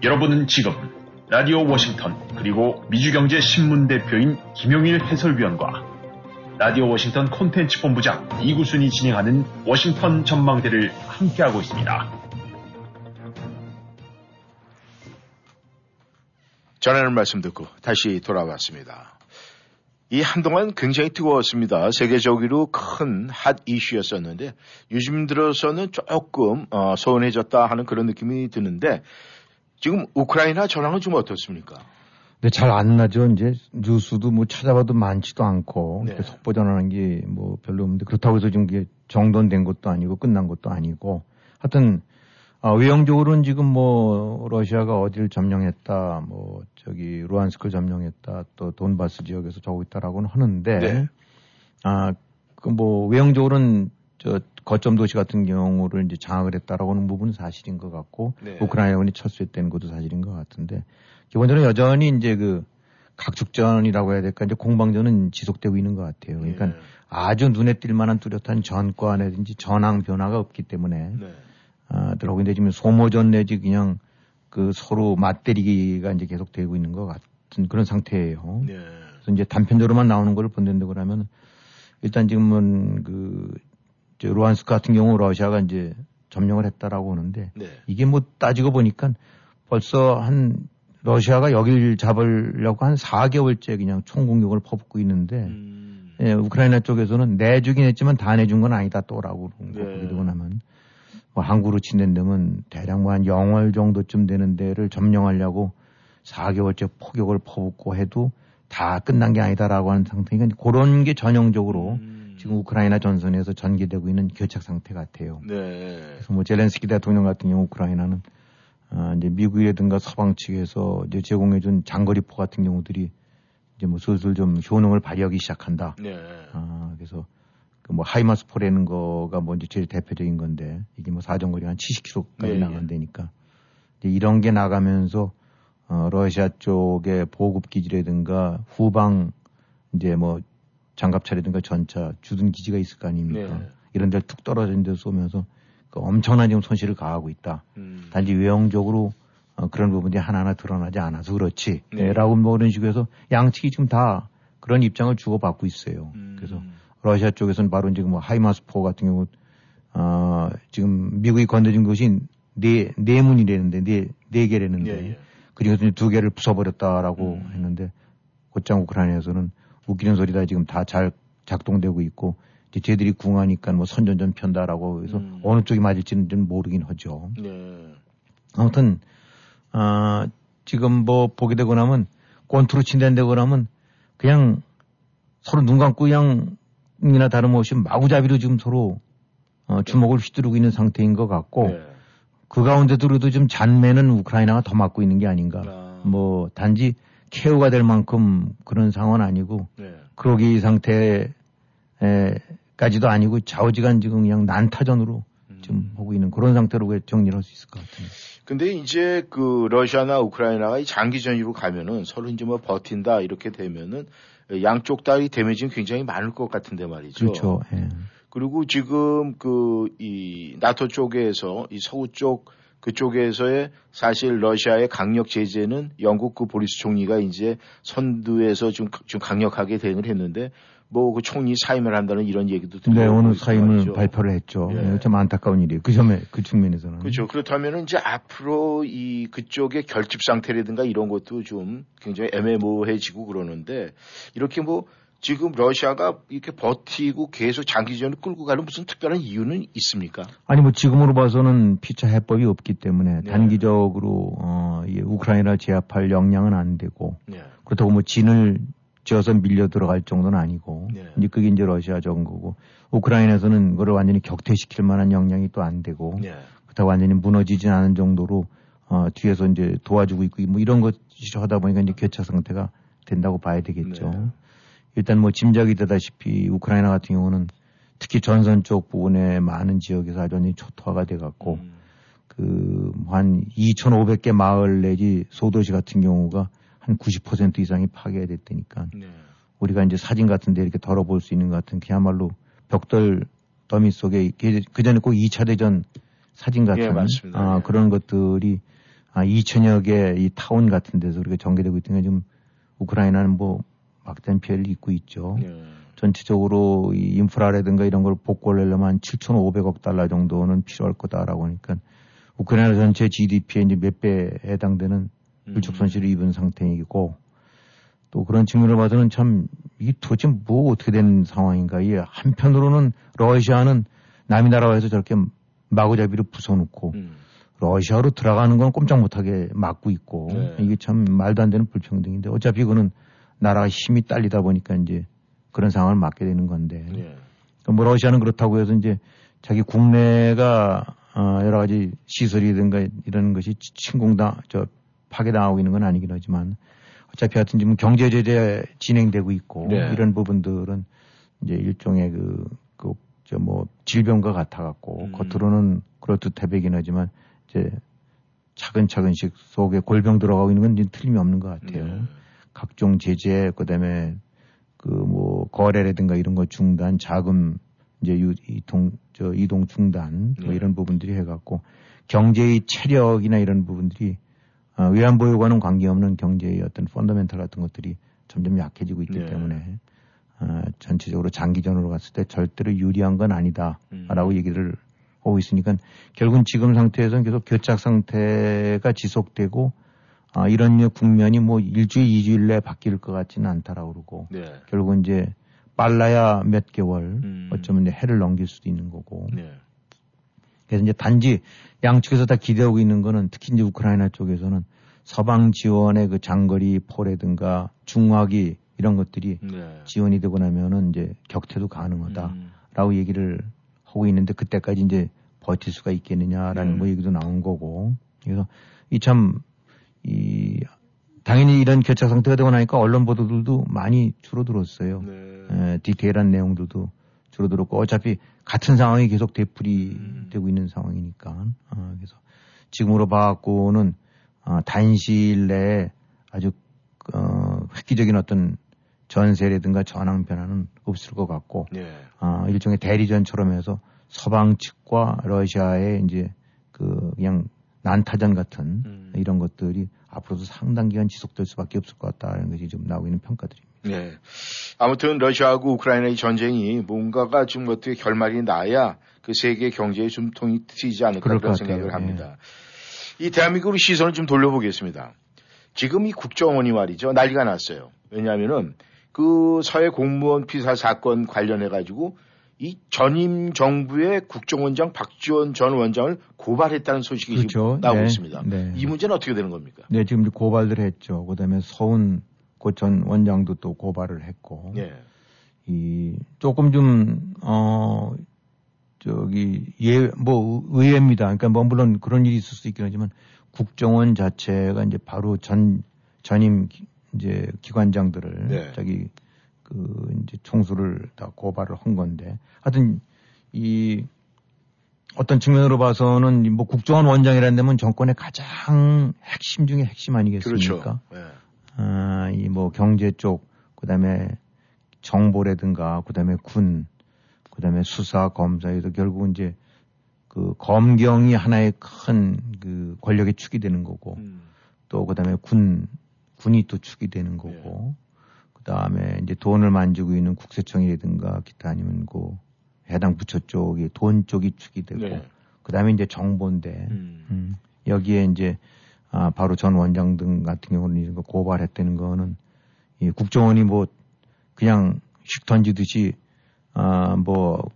여러분은 지금 라디오 워싱턴 그리고 미주경제 신문 대표인 김용일 해설위원과 라디오 워싱턴 콘텐츠 본부장 이구순이 진행하는 워싱턴 전망대를 함께하고 있습니다. 전하는 말씀 듣고 다시 돌아왔습니다. 이 한동안 굉장히 뜨거웠습니다. 세계적으로 큰 핫 이슈였었는데 요즘 들어서는 조금 어, 서운해졌다 하는 그런 느낌이 드는데 지금 우크라이나 전황은 좀 어떻습니까? 근데 잘 안 나죠. 이제 뉴스도 뭐 찾아봐도 많지도 않고 네. 속보 전하는 게 뭐 별로 없는데 그렇다고 해서 지금 이게 정돈된 것도 아니고 끝난 것도 아니고 하여튼 아, 외형적으로는 지금 뭐 러시아가 어디를 점령했다, 뭐 저기 루안스크를 점령했다, 또 돈바스 지역에서 저고 있다라고는 하는데 네. 아그 뭐 외형적으로는 저 거점 도시 같은 경우를 이제 장악을 했다라고 하는 부분은 사실인 것 같고 네. 우크라이나군이 철수했다는 것도 사실인 것 같은데 기본적으로 여전히 이제 그 각축전이라고 해야 될까 이제 공방전은 지속되고 있는 것 같아요. 그러니까 네. 아주 눈에 띌 만한 뚜렷한 전과라든지 전황 변화가 없기 때문에 네. 아, 들어오고 있는데 지금 소모전 내지 그냥 그 서로 맞대리기가 이제 계속 되고 있는 것 같은 그런 상태예요. 네. 그래서 이제 단편적으로만 나오는 걸 본다고 그러면 일단 지금은 그, 저 루안스크 같은 경우 러시아가 이제 점령을 했다라고 하는데 네. 이게 뭐 따지고 보니까 벌써 한 러시아가 여길 잡으려고 한 4개월째 그냥 총공격을 퍼붓고 있는데 음. 예, 우크라이나 쪽에서는 내주긴 했지만 다 내준 건 아니다 또라고 그러는 거 네. 되고 나면 뭐 한국으로 친댄다면 대략 뭐 한 영월 정도쯤 되는 데를 점령하려고 4개월째 포격을 퍼붓고 해도 다 끝난 게 아니다라고 하는 상태니까 그런 게 전형적으로 음. 지금 우크라이나 전선에서 전개되고 있는 교착 상태 같아요. 네. 그래서 뭐 젤렌스키 대통령 같은 경우 우크라이나는 아, 이제 미국이라든가 서방 측에서 이제 제공해준 장거리포 같은 경우들이 이제 뭐 슬슬 좀 효능을 발휘하기 시작한다. 네. 아, 그래서 그 뭐 하이마스 포라는 거가 뭐 이제 제일 대표적인 건데 이게 뭐 사정거리 한 70km까지 네, 나간다니까 이제 이런 게 나가면서 어, 러시아 쪽의 보급 기지라든가 후방 이제 뭐 장갑차라든가 전차 주둔 기지가 있을 거 아닙니까? 네. 이런 데를 툭 떨어진 데 쏘면서 그 엄청난 지금 손실을 가하고 있다. 음. 단지 외형적으로 어, 그런 부분이 하나하나 드러나지 않아서 그렇지. 네. 네. 라고 뭐 그런 식으로 해서 양측이 지금 다 그런 입장을 주고받고 있어요. 음. 그래서 러시아 쪽에서는 바로 지금 뭐 하이마스포 같은 경우 어, 지금 미국이 건네준 것이 네, 네 문이라는데, 네, 네 개라는데, 예, 예. 그 중에서 두 개를 부숴버렸다라고 음. 했는데, 곧장 우크라이나에서는 웃기는 소리다 지금 다 잘 작동되고 있고, 이제 쟤들이 궁하니까 뭐 선전전 편다라고 해서 음. 어느 쪽이 맞을지는 좀 모르긴 하죠. 네. 아무튼, 아, 지금 뭐 보게 되고 나면, 권투로 친다고 나면, 그냥 서로 눈 감고 그냥, 이나 다름없이 마구잡이로 지금 서로, 어, 주먹을 휘두르고 있는 상태인 것 같고, 네. 그 가운데도 그래도 좀 잔매는 우크라이나가 더 맞고 있는 게 아닌가. 아. 뭐, 단지 케어가 될 만큼 그런 상황은 아니고, 네. 그러기 상태까지도 아니고, 좌우지간 지금 그냥 난타전으로 음. 지금 하고 있는 그런 상태로 정리를 할 수 있을 것 같아요. 근데 이제 그 러시아나 우크라이나가 이 장기전으로 가면은 서로 이제 뭐 버틴다 이렇게 되면은 양쪽 다이 데미지는 굉장히 많을 것 같은데 말이죠. 그렇죠. 예. 그리고 지금 그 이 나토 쪽에서 이 서구 쪽 그쪽에서의 사실 러시아의 강력 제재는 영국 그 보리스 총리가 이제 선두에서 좀, 좀 강력하게 대응을 했는데 뭐 그 총리 사임을 한다는 이런 얘기도 네, 들려오고 오늘 사임을 말이죠. 발표를 했죠. 예. 예, 좀 안타까운 일이에요. 그 점에, 그 측면에서는. 그렇죠. 그렇다면은 이제 앞으로 이 그쪽의 결집 상태라든가 이런 것도 좀 굉장히 애매모호해지고 그러는데 이렇게 뭐 지금 러시아가 이렇게 버티고 계속 장기전을 끌고 가는 무슨 특별한 이유는 있습니까? 아니, 뭐 지금으로 봐서는 피차 해법이 없기 때문에 네. 단기적으로, 어, 이 우크라이나 제압할 역량은 안 되고, 네. 그렇다고 뭐 진을 지어서 밀려 들어갈 정도는 아니고, 네. 이제 그게 이제 러시아 정거고, 우크라이나에서는 그걸 완전히 격퇴시킬 만한 역량이 또 안 되고, 네. 그렇다고 완전히 무너지진 않은 정도로, 어, 뒤에서 이제 도와주고 있고, 뭐 이런 것이 하다 보니까 이제 교차 상태가 된다고 봐야 되겠죠. 네. 일단 뭐 짐작이 되다시피 우크라이나 같은 경우는 특히 전선 쪽 부분에 많은 지역에서 아주 초토화가 돼 갖고, 음. 그, 한 2,500개 마을 내지 소도시 같은 경우가 한 90% 이상이 파괴됐다니까. 네. 우리가 이제 사진 같은 데 이렇게 덜어볼 수 있는 것 같은 그야말로 벽돌 더미 속에 그 전에 꼭 2차 대전 사진 같은 예. 아, 예. 그런 것들이 아, 2천여 개이 타운 같은 데서 그렇게 전개되고 있으니까 지금 우크라이나는 뭐 막대한 피해를 입고 있죠. 네. 전체적으로 이 인프라라든가 이런 걸 복구하려면 한 7,500억 달러 정도는 필요할 거다라고 하니까 우크라이나 전체 GDP의 이제 몇 배에 해당되는 물적 손실을 입은 상태이고 또 그런 측면을 봐서는 참 이게 도대체 뭐 어떻게 된 상황인가. 이 한편으로는 러시아는 남이 나라에서 저렇게 마구잡이로 부숴놓고 음. 러시아로 들어가는 건 꼼짝 못하게 막고 있고 네. 이게 참 말도 안 되는 불평등인데 어차피 그거는 나라가 힘이 딸리다 보니까 이제 그런 상황을 맞게 되는 건데 예. 그뭐 러시아는 그렇다고 해서 이제 자기 국내가 어 여러 가지 시설이든가 이런 것이 치- 침공당 저 파괴당하고 있는 건 아니긴 하지만 어차피 하여튼 지금 경제 제재 진행되고 있고 네. 이런 부분들은 이제 일종의 그 그 저 뭐 질병과 같아 갖고 음. 겉으로는 그렇듯 해배긴 하지만 이제 차근차근씩 속에 골병 들어가고 있는 건 이제 틀림이 없는 것 같아요. 네. 각종 제재 그다음에 그 뭐 거래라든가 이런 거 중단, 자금 이제 유, 이동 저 이동 중단 뭐 네. 이런 부분들이 해갖고 경제의 체력이나 이런 부분들이 어, 외환보유과는 관계없는 경제의 어떤 펀더멘탈 같은 것들이 점점 약해지고 있기 네. 때문에 어, 전체적으로 장기전으로 갔을 때 절대로 유리한 건 아니다라고 음. 얘기를 하고 있으니까 결국은 지금 상태에서는 계속 교착 상태가 지속되고 아, 이런 국면이 뭐 일주일, 이주일 내에 바뀔 것 같지는 않다라고 그러고 네. 결국은 이제 빨라야 몇 개월 음. 어쩌면 이제 해를 넘길 수도 있는 거고 네. 그래서 이제 단지 양측에서 다 기대하고 있는 거는 특히 이제 우크라이나 쪽에서는 서방 지원의 그 장거리 포라든가 중화기 이런 것들이 네. 지원이 되고 나면은 이제 격퇴도 가능하다라고 음. 얘기를 하고 있는데 그때까지 이제 버틸 수가 있겠느냐라는 음. 뭐 얘기도 나온 거고 그래서 이 참 이 당연히 이런 교착 상태가 되고 나니까 언론 보도들도 많이 줄어들었어요. 네. 에, 디테일한 내용들도 줄어들었고 어차피 같은 상황이 계속 되풀이 음. 되고 있는 상황이니까 어, 그래서 지금으로 봐갖고는 어, 단시일 내에 아주 어, 획기적인 어떤 전세라든가 전황 변화는 없을 것 같고 네. 어, 일종의 대리전처럼 해서 서방 측과 러시아의 이제 그 그냥 난타전 같은 음. 이런 것들이 앞으로도 상당 기간 지속될 수밖에 없을 것 같다는 것이 지금 나오고 있는 평가들입니다. 네. 아무튼 러시아하고 우크라이나의 전쟁이 뭔가가 좀 어떻게 결말이 나야 그 세계 경제에 좀 통이 트이지 않을까 그런. 생각을 합니다. 이 대한민국으로 시선을 좀 돌려보겠습니다. 지금 이 국정원이 말이죠. 난리가 났어요. 왜냐하면은 그 서해 공무원 피살 사건 관련해 가지고 이 전임 정부의 국정원장 박지원 전 원장을 고발했다는 소식이 지금 그렇죠. 나오고 네. 있습니다. 네. 이 문제는 어떻게 되는 겁니까? 네, 지금 고발들 했죠. 그다음에 서훈 고전 원장도 또 고발을 했고, 예. 이 조금 좀 어 저기 예뭐 의외입니다. 그러니까 뭐 물론 그런 일이 있을 수 있긴 하지만 국정원 자체가 이제 바로 전 전임 기- 이제 기관장들을 네. 자기 그 이제 총수를 다 고발을 한 건데 하여튼 이 어떤 측면으로 봐서는 뭐 국정원 원장이라는 데면 정권의 가장 핵심 중에 핵심 아니겠습니까? 그렇죠. 예. 아, 이 뭐 경제 쪽, 그 다음에 정보라든가, 그 다음에 군, 그 다음에 수사, 검사 에도 결국은 이제 그 검경이 하나의 큰 그 권력의 축이 되는 거고, 음. 또그 다음에 군, 군이 또 축이 되는 거고, 그 다음에 이제 돈을 만지고 있는 국세청이라든가 기타 아니면 그 해당 부처 쪽이 돈 쪽이 축이 되고, 네. 그 다음에 이제 정보인데, 음. 음, 여기에 이제 아, 바로 전 원장 등 같은 경우는 이런 거 고발했다는 거는 이 국정원이 뭐 그냥 휙 던지듯이 아, 뭐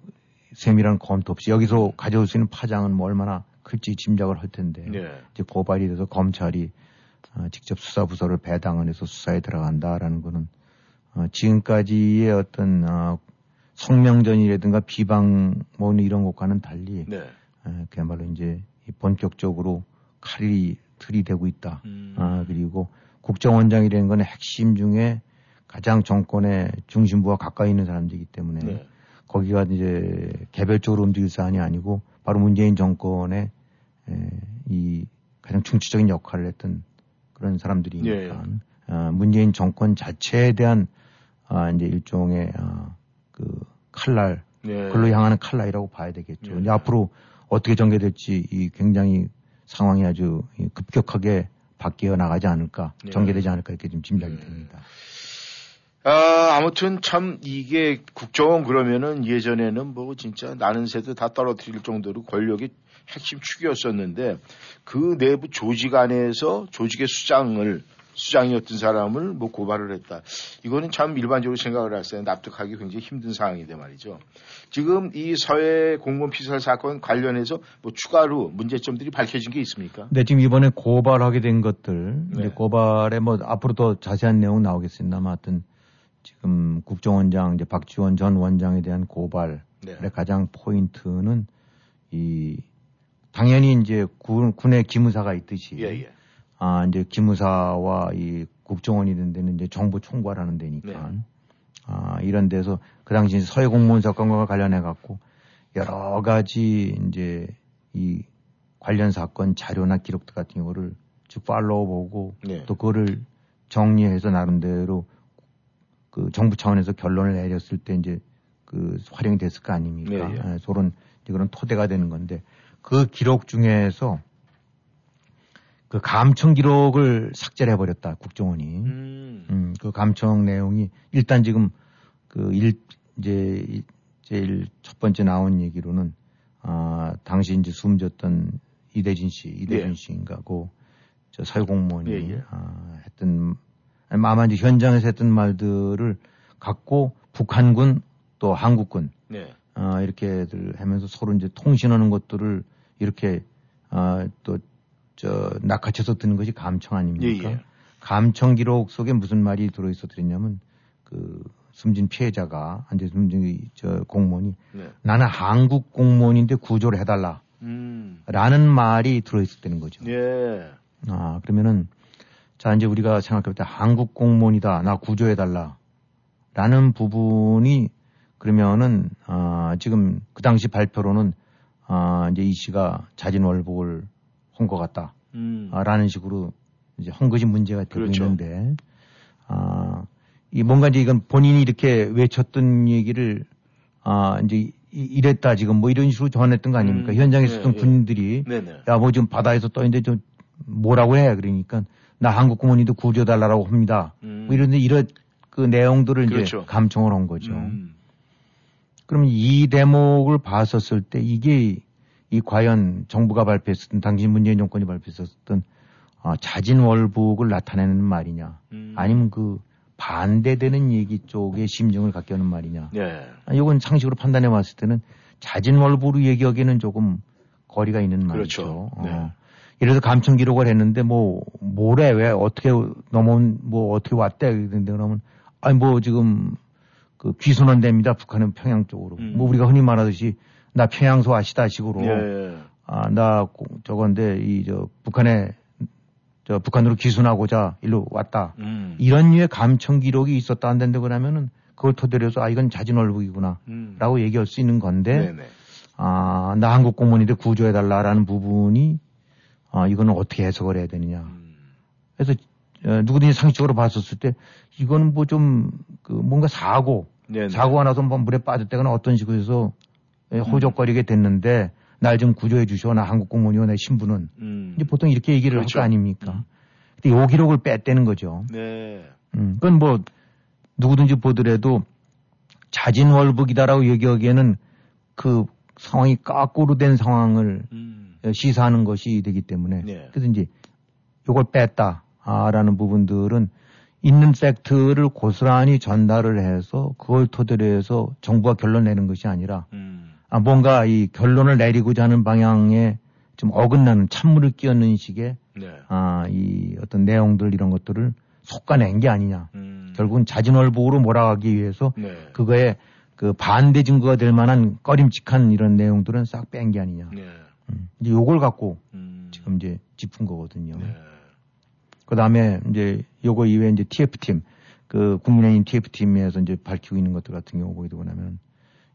세밀한 검토 없이 여기서 가져올 수 있는 파장은 뭐 얼마나 클지 짐작을 할 텐데 네. 이제 고발이 돼서 검찰이 아, 직접 수사부서를 배당을 해서 수사에 들어간다라는 거는 어, 지금까지의 어떤 아, 성명전이라든가 비방 뭐 이런 것과는 달리 네. 에, 그야말로 이제 이 본격적으로 칼이 들이대고 있다. 음. 아, 그리고 국정원장이라는 건 핵심 중에 가장 정권의 중심부와 가까이 있는 사람들이기 때문에 네. 거기가 이제 개별적으로 움직일 사안이 아니고 바로 문재인 정권의 에, 이 가장 중추적인 역할을 했던 그런 사람들이니까 예. 아, 문재인 정권 자체에 대한 아, 이제 일종의 아, 그 칼날 네. 글로 향하는 칼날이라고 봐야 되겠죠. 예. 앞으로 어떻게 전개될지 이 굉장히 상황이 아주 이 급격하게 바뀌어 나가지 않을까, 예. 전개되지 않을까 이렇게 좀 짐작이 예. 됩니다. 아, 아무튼 참 이게 국정원 그러면은 예전에는 뭐 진짜 나는 새도 다 떨어뜨릴 정도로 권력의 핵심 축이었었는데 그 내부 조직 안에서 조직의 수장을 수장이었던 사람을 뭐 고발을 했다. 이거는 참 일반적으로 생각을 했어요. 납득하기 굉장히 힘든 상황인데 말이죠. 지금 이 서해 공무원 피살 사건 관련해서 뭐 추가로 문제점들이 밝혀진 게 있습니까? 네, 지금 이번에 고발하게 된 것들, 네. 고발에 뭐 앞으로 더 자세한 내용 나오겠습니다만 하여튼 지금 국정원장 이제 박지원 전 원장에 대한 고발의 네. 가장 포인트는 이 당연히 이제 군, 군의 기무사가 있듯이 예, 예. 아, 이제 기무사와 이 국정원이 된 데는 이제 정보 총괄하는 데니까. 네. 아, 이런 데서 그 당시 서해 공무원 사건과 관련해 갖고 여러 가지 이제 이 관련 사건 자료나 기록들 같은 경우를 쭉 팔로우 보고 네. 또 그거를 정리해서 나름대로 그 정부 차원에서 결론을 내렸을 때 이제 그 활용이 됐을 거 아닙니까? 네, 예. 예, 그런 그런 토대가 되는 건데 그 기록 중에서 그 감청 기록을 삭제를 해버렸다 국정원이. 음. 음, 그 감청 내용이 일단 지금 그 일, 이제 이- 제일 첫 번째 나온 얘기로는 아, 당시 이제 숨졌던 이대진 씨, 이대진 예. 씨인가 고저 사회공무원이 예, 예. 아, 했던 아니, 아마 이제 현장에서 했던 말들을 갖고 북한군 또 한국군 네. 아, 이렇게들 하면서 서로 이제 통신하는 것들을 이렇게 아, 또 저 낚아쳐서 듣는 것이 감청 아닙니까? 예, 예. 감청 기록 속에 무슨 말이 들어 있었더랬냐면 그 숨진 피해자가 안제 숨진 이저 공무원이 네. 나는 한국 공무원인데 구조를 해달라. 음. 라는 말이 들어 있었다는 거죠. 예. 아, 그러면은, 자, 이제 우리가 생각해볼 때 한국 공무원이다. 나 구조해달라. 라는 부분이, 그러면은, 아, 지금 그 당시 발표로는, 아, 이제 이 씨가 자진월복을 한것 같다. 음. 아, 라는 식으로 이제 한 것이 문제가 되고 그렇죠. 있는데, 아, 이 뭔가 이제 이건 본인이 이렇게 외쳤던 얘기를, 아, 이제 이- 이랬다 지금 뭐 이런 식으로 전했던 거 아닙니까? 음, 현장에 네, 있었던 예. 군인들이 네네. 야, 뭐 지금 바다에서 떠있는데 좀 뭐라고 해? 그러니까 나 한국 공무원인데 구조달라고 합니다. 음. 뭐 이런데 이런 그 내용들을 그렇죠. 이제 감청을 한 거죠. 음. 그럼 이 대목을 봤었을 때 이게 이 과연 정부가 발표했었던 당시 문재인 정권이 발표했었던 아, 자진월북을 나타내는 말이냐 음. 아니면 그 반대되는 얘기 쪽의 심정을 갖게 하는 말이냐 네. 아, 이건 상식으로 판단해 봤을 때는 자진월부로 얘기하기에는 조금 거리가 있는 그렇죠. 말이죠. 네. 어. 예를 들어 감청 기록을 했는데 뭐 뭐래 왜 어떻게 넘어온 뭐 어떻게 왔대 그런데 그러면 아니 뭐 지금 그 귀순한 데입니다. 북한은 평양 쪽으로. 음. 뭐 우리가 흔히 말하듯이 나 평양소 아시다 식으로 예. 아나 저건데 이 저 북한에 저 북한으로 귀순하고자 일로 왔다. 음. 이런 류의 감청 기록이 있었다 안 된다 그러면은 그걸 토대로 해서 아 이건 자진월북이구나 음. 라고 얘기할 수 있는 건데. 아, 나 한국 공무원인데 구조해 달라라는 부분이 아, 이거는 어떻게 해석을 해야 되느냐. 음. 그래서 어, 누구든지 상식적으로 봤었을 때 이거는 뭐 좀 그 뭔가 사고 네네. 사고가 나서 뭐 물에 빠졌다거나 어떤 식으로 해서 예, 음. 호적거리게 됐는데 날 좀 구조해 주시오. 나 한국 공무원이요. 내 신분은. 음. 이제 보통 이렇게 얘기를 그렇죠. 할거 아닙니까? 근데 요 기록을 뺐다는 거죠. 네. 음, 그건 뭐 누구든지 보더라도 자진월북이다라고 얘기하기에는 그 상황이 까꾸로 된 상황을 음. 시사하는 것이 되기 때문에 네. 그래서 이제 요걸 뺐다라는 부분들은 있는 팩트를 고스란히 전달을 해서 그걸 토대로 해서 정부가 결론 내는 것이 아니라 음. 아, 뭔가 이 결론을 내리고자 하는 방향에 좀 어긋나는 찬물을 끼얹는 식의 네. 아, 이 어떤 내용들 이런 것들을 속아낸 게 아니냐. 음. 결국은 자진월복으로 몰아가기 위해서 네. 그거에 그 반대 증거가 될 만한 꺼림칙한 이런 내용들은 싹 뺀 게 아니냐. 네. 음. 이제 요걸 갖고 음. 지금 이제 짚은 거거든요. 네. 그 다음에 이제 요거 이외에 이제 TF팀, 그 국민의힘 TF팀에서 이제 밝히고 있는 것들 같은 경우 보게 되고 나면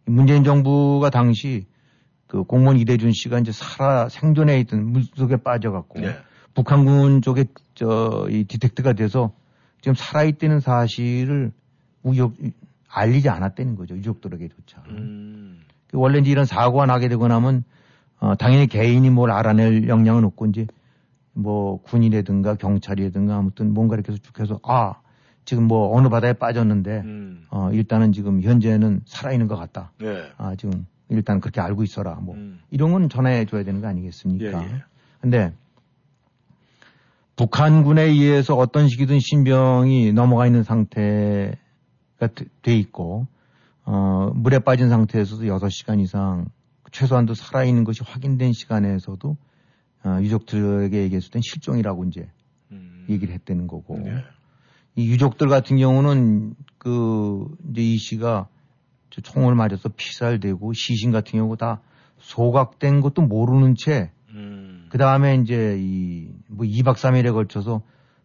문재인 정부가 당시 그 공무원 이대준 씨가 이제 살아 생존해 있던 물속에 빠져갖고 네. 북한군 쪽에 저 이 디텍트가 돼서 지금 살아있다는 사실을 우yok 알리지 않았다는 거죠 유족들에게조차. 음. 그 원래 이제 이런 사고가 나게 되고 나면 어, 당연히 개인이 뭘 알아낼 역량은 없고 이제 뭐 군이라든가 경찰이라든가 아무튼 뭔가 이렇게 해서 쭉 해서 아 지금 뭐 어느 바다에 빠졌는데 음. 어 일단은 지금 현재는 살아있는 것 같다. 예. 아 지금 일단 그렇게 알고 있어라. 뭐 음. 이런 건 전해 줘야 되는 거 아니겠습니까? 예, 예. 근데 북한군에 의해서 어떤 식이든 신병이 넘어가 있는 상태가 돼- 돼 있고 어 물에 빠진 상태에서도 6시간 이상 최소한도 살아있는 것이 확인된 시간에서도 어, 유족들에게 얘기했을 땐 실종이라고 이제 음. 얘기를 했다는 거고 네. 이 유족들 같은 경우는 그 이제 이 씨가 저 총을 맞아서 피살되고 시신 같은 경우 다 소각된 것도 모르는 채 음. 그 다음에 이제 이 뭐 2박 3일에 걸쳐서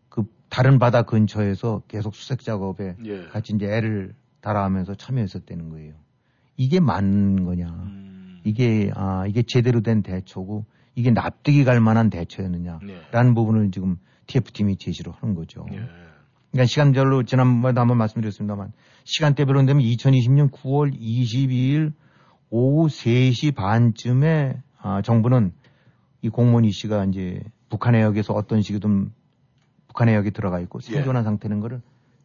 그 다른 바다 근처에서 계속 수색 작업에 예. 같이 이제 애를 달아하면서 참여했었다는 거예요. 이게 맞는 거냐? 음. 이게 아 이게 제대로 된 대처고 이게 납득이 갈 만한 대처였느냐라는 네. 부분을 지금 TF팀이 제시를 하는 거죠. 예. 그러니까 시간별로 지난번에도 한번 말씀드렸습니다만 시간대별로 되면 2020년 9월 22일 오후 3시 반쯤에 아, 정부는 이 공무원 이 씨가 이제 북한 해역에서 어떤 식이든 북한 해역에 들어가 있고 예. 생존한 상태는 거를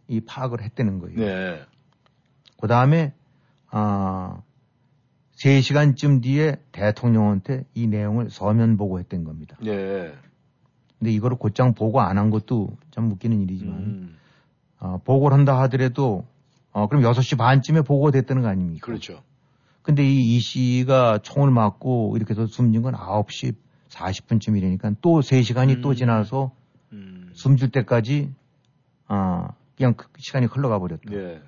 이 파악을 했다는 거예요. 네. 그 다음에 아 3시간쯤 뒤에 대통령한테 이 내용을 서면 보고했던 겁니다. 네. 근데 이거를 곧장 보고 안 한 것도 참 웃기는 일이지만 음. 어, 보고를 한다 하더라도 어, 그럼 6시 반쯤에 보고됐다는 거 아닙니까? 그렇죠. 근데 이, 이 씨가 총을 맞고 이렇게 해서 숨진 건 9시 40분쯤이라니까 또 3시간이 또 음. 지나서 음. 숨줄 때까지 아, 그냥 그 시간이 흘러가 버렸다. 예.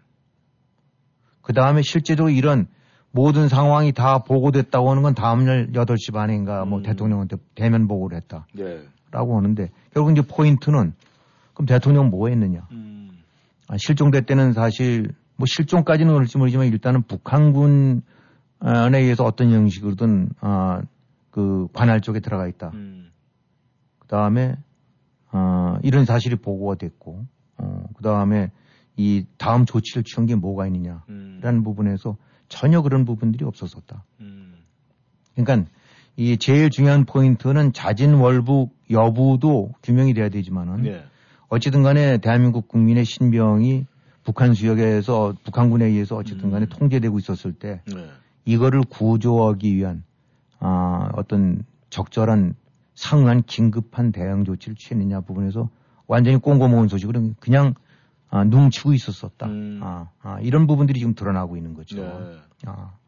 그 다음에 실제로 이런 모든 상황이 다 보고됐다고 하는 건 다음날 8시 반인가 뭐 음. 대통령한테 대면 보고를 했다. 네. 라고 하는데 결국 이제 포인트는 그럼 대통령 뭐 했느냐. 음. 아, 실종됐 때는 사실 뭐 실종까지는 그럴지 모르지만 일단은 북한군에 의해서 어떤 형식으로든 아, 그 관할 쪽에 들어가 있다. 음. 그 다음에 어, 이런 사실이 보고가 됐고 어, 그 다음에 이 다음 조치를 취한 게 뭐가 있느냐라는 음. 부분에서 전혀 그런 부분들이 없었었다. 음. 그러니까 이 제일 중요한 포인트는 자진 월북 여부도 규명이 돼야 되지만은 네. 어찌든 간에 대한민국 국민의 신병이 북한 수역에서 북한군에 의해서 어쨌든 간에 음. 통제되고 있었을 때 네. 이거를 구조하기 위한 아, 어떤 적절한 상응한 긴급한 대응 조치를 취했느냐 부분에서 완전히 꽁고모은 소식으로 그냥 아, 눈치고 있었었다. 음. 아, 아, 이런 부분들이 지금 드러나고 있는 거죠. 네. 아.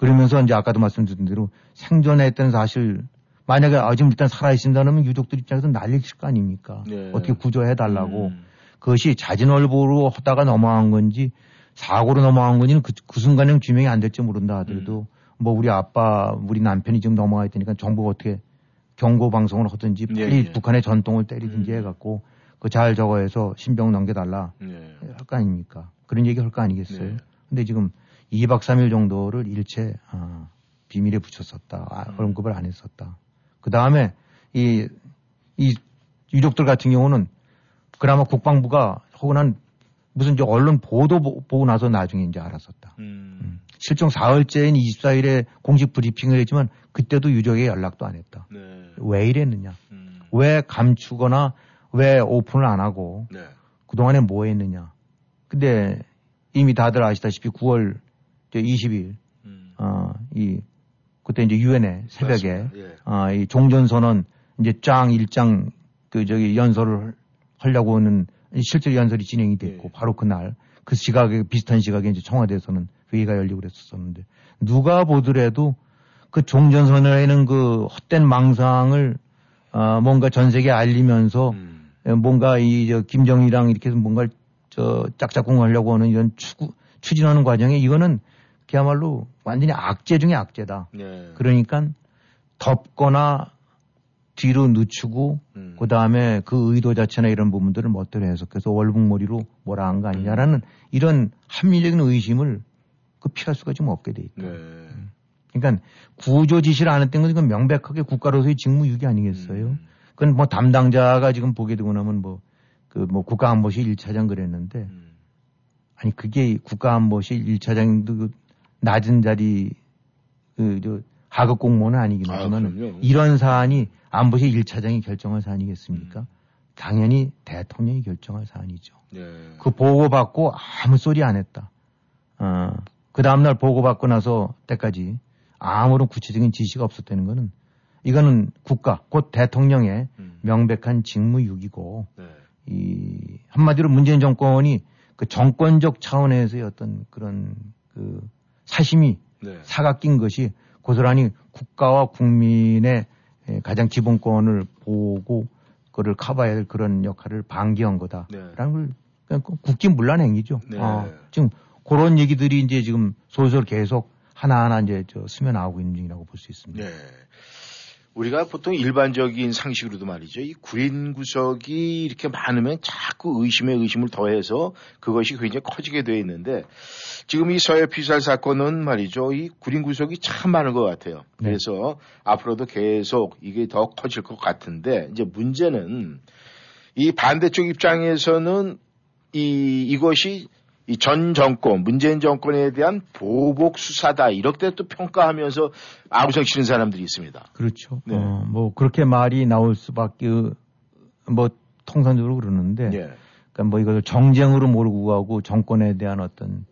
그러면서 이제 아까도 말씀드린 대로 생존했던 사실 만약에 아, 지금 일단 살아있습니다면 유족들 입장에서 난리칠 거 아닙니까? 네. 어떻게 구조해 달라고. 음. 그것이 자진월보로 하다가 넘어간 건지 사고로 넘어간 건지는 그, 그 순간에는 규명이 안 될지 모른다 하더라도 뭐 우리 아빠, 우리 남편이 지금 넘어가 있다니까 정부가 어떻게 경고 방송을 하든지 예, 빨리 예. 북한의 전통을 때리든지 음. 해갖고 그잘 적어해서 신병 넘겨달라 네. 할거 아닙니까? 그런 얘기 할 거 아니겠어요? 네. 근데 지금 2박 3일 정도를 일체 아, 비밀에 붙였었다. 아, 음. 언급을 안 했었다. 그 다음에 이, 이 유족들 같은 경우는 그나마 국방부가 혹은 한 무슨 이제 언론 보도 보- 보고 나서 나중에 이제 알았었다. 음. 실종 사흘째인 24일에 공식 브리핑을 했지만 그때도 유족에게 연락도 안 했다. 네. 왜 이랬느냐? 음. 왜 감추거나 왜 오픈을 안 하고 네. 그동안에 뭐 했느냐. 근데 이미 다들 아시다시피 9월 20일, 음. 어, 이, 그때 이제 유엔에 새벽에. 예. 아, 이 종전선언 이제 짱, 일장, 그 저기 연설을 하려고 하는 실제 연설이 진행이 됐고 예. 바로 그날 그 시각에 비슷한 시각에 이제 청와대에서는 회의가 열리고 그랬었는데 누가 보더라도 그 종전선언에는 그 헛된 망상을 어, 뭔가 전 세계에 알리면서 음. 에, 뭔가 이 저 김정일이랑 이렇게 해서 뭔가를 저 짝짝꿍 하려고 하는 이런 추구, 추진하는 과정에 이거는 그야말로 완전히 악재 중에 악재다. 네. 그러니까 덮거나 뒤로 늦추고 음. 그 다음에 그 의도 자체나 이런 부분들을 멋대로 해석해서 월북머리로 뭐라 한 거 아니냐라는 이런 합리적인 의심을 그 피할 수가 좀 없게 돼 있다. 네. 그러니까 구조 지시를 안 했던 건 명백하게 국가로서의 직무유기 아니겠어요? 음. 그건 뭐 담당자가 지금 보게 되고 나면 뭐 그뭐 국가안보실 1차장 그랬는데 음. 아니 그게 국가안보실 1차장도 그 낮은 자리 그저 하급 공무원은 아니긴 아, 하지만 그럼요. 이런 사안이 안보실 1차장이 결정한 사안이겠습니까? 당연히 대통령이 결정할 사안이죠. 네. 그 보고받고 아무 소리 안 했다. 어, 그 다음날 보고받고 나서 때까지 아무런 구체적인 지시가 없었다는 거는 이거는 국가, 곧 대통령의 음. 명백한 직무유기고 네. 이 한마디로 문재인 정권이 그 정권적 차원에서의 어떤 그런 그 사심이 네. 사가 낀 것이 고스란히 국가와 국민의 에, 가장 기본권을 보고 그를 커버해야 될 그런 역할을 방기한 거다라는 걸 그냥 그 국기문란 행위죠. 네. 어, 지금 그런 얘기들이 이제 지금 솔솔 계속 하나하나 이제 저 스며 나오고 있는 중이라고 볼 수 있습니다. 네. 우리가 보통 일반적인 상식으로도 말이죠. 이 구린 구석이 이렇게 많으면 자꾸 의심에 의심을 더해서 그것이 굉장히 커지게 되어 있는데 지금 이 서해 피살 사건은 말이죠. 이 구린 구석이 참 많은 것 같아요. 네. 그래서 앞으로도 계속 이게 더 커질 것 같은데 이제 문제는 이 반대쪽 입장에서는 이 이것이 이 전 정권, 문재인 정권에 대한 보복 수사다 이렇게 또 평가하면서 아우성 치는 사람들이 있습니다. 그렇죠. 네. 어, 뭐 그렇게 말이 나올 수밖에 뭐 통상적으로 그러는데 예. 그러니까 뭐 이걸 정쟁으로 몰고 가고 정권에 대한 어떤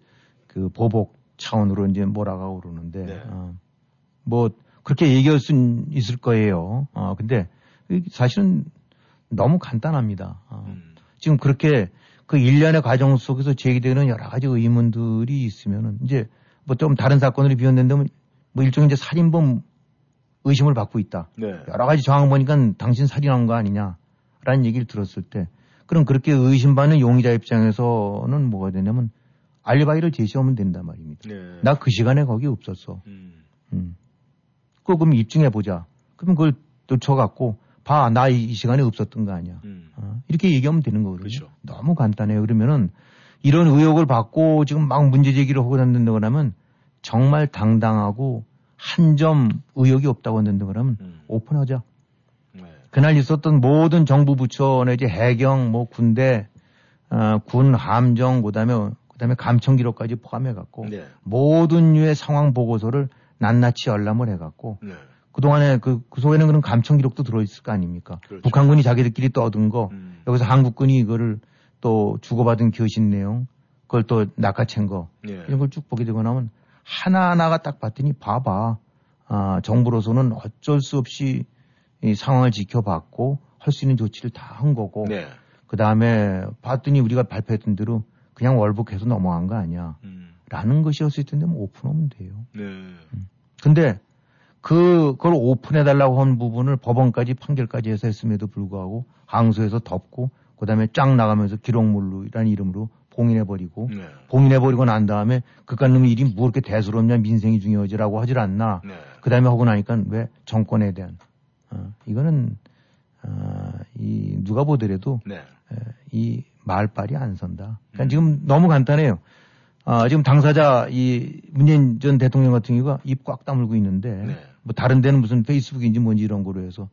그 보복 차원으로 이제 몰아가고 그러는데 네. 어, 뭐 그렇게 얘기할 수 있을 거예요. 어, 근데 사실은 너무 간단합니다. 어, 음. 지금 그렇게 그 일련의 과정 속에서 제기되는 여러 가지 의문들이 있으면은 이제 뭐 좀 다른 사건으로 비현된다면 뭐 일종의 이제 살인범 의심을 받고 있다. 네. 여러 가지 정황 보니까 당신 살인한 거 아니냐라는 얘기를 들었을 때 그럼 그렇게 의심받는 용의자 입장에서는 뭐가 되냐면 알리바이를 제시하면 된단 말입니다. 네. 나그 시간에 거기 없었어. 음. 음. 그럼 입증해 보자. 그럼 그걸 쫓아갖고 봐, 나 이 시간에 없었던 거 아니야. 음. 어, 이렇게 얘기하면 되는 거거든요. 그렇죠. 너무 간단해요. 그러면은 이런 의혹을 받고 지금 막 문제 제기를 하고 다닌다 그러면 정말 당당하고 한 점 의혹이 없다고 한다 그러면 음. 오픈하자. 네. 그날 있었던 모든 정부 부처 내지 해경, 뭐 군대, 어, 군 함정, 그다음에 그다음에 감청 기록까지 포함해 갖고 네. 모든 류의 상황 보고서를 낱낱이 열람을 해 갖고 네. 그동안에 그, 그 속에는 그런 감청 기록도 들어있을 거 아닙니까? 그렇죠. 북한군이 자기들끼리 떠든 거, 음. 여기서 한국군이 이거를 또 주고받은 교신 내용, 그걸 또 낚아챈 거, 네. 이런 걸 쭉 보게 되고 나면 하나하나가 딱 봤더니 봐봐. 아, 정부로서는 어쩔 수 없이 이 상황을 지켜봤고 할 수 있는 조치를 다 한 거고, 네. 그 다음에 봤더니 우리가 발표했던 대로 그냥 월북해서 넘어간 거 아니야. 음. 라는 것이었을 텐데 뭐 오픈하면 돼요. 네. 근데 그, 그걸 오픈해달라고 한 부분을 법원까지 판결까지 해서 했음에도 불구하고 항소해서 덮고 그 다음에 쫙 나가면서 기록물로라는 이름으로 봉인해버리고 네. 봉인해버리고 난 다음에 그깟 놈의 일이 뭐 이렇게 대수롭냐 민생이 중요하지라고 하질 않나 네. 그 다음에 하고 나니까 왜 정권에 대한 어, 이거는 어, 이 누가 보더라도 네. 에, 이 말빨이 안 선다. 그러니까 음. 지금 너무 간단해요. 아, 지금 당사자 이 문재인 전 대통령 같은 경우가 입 꽉 다물고 있는데 네. 뭐 다른 데는 무슨 페이스북인지 뭔지 이런 거로 해서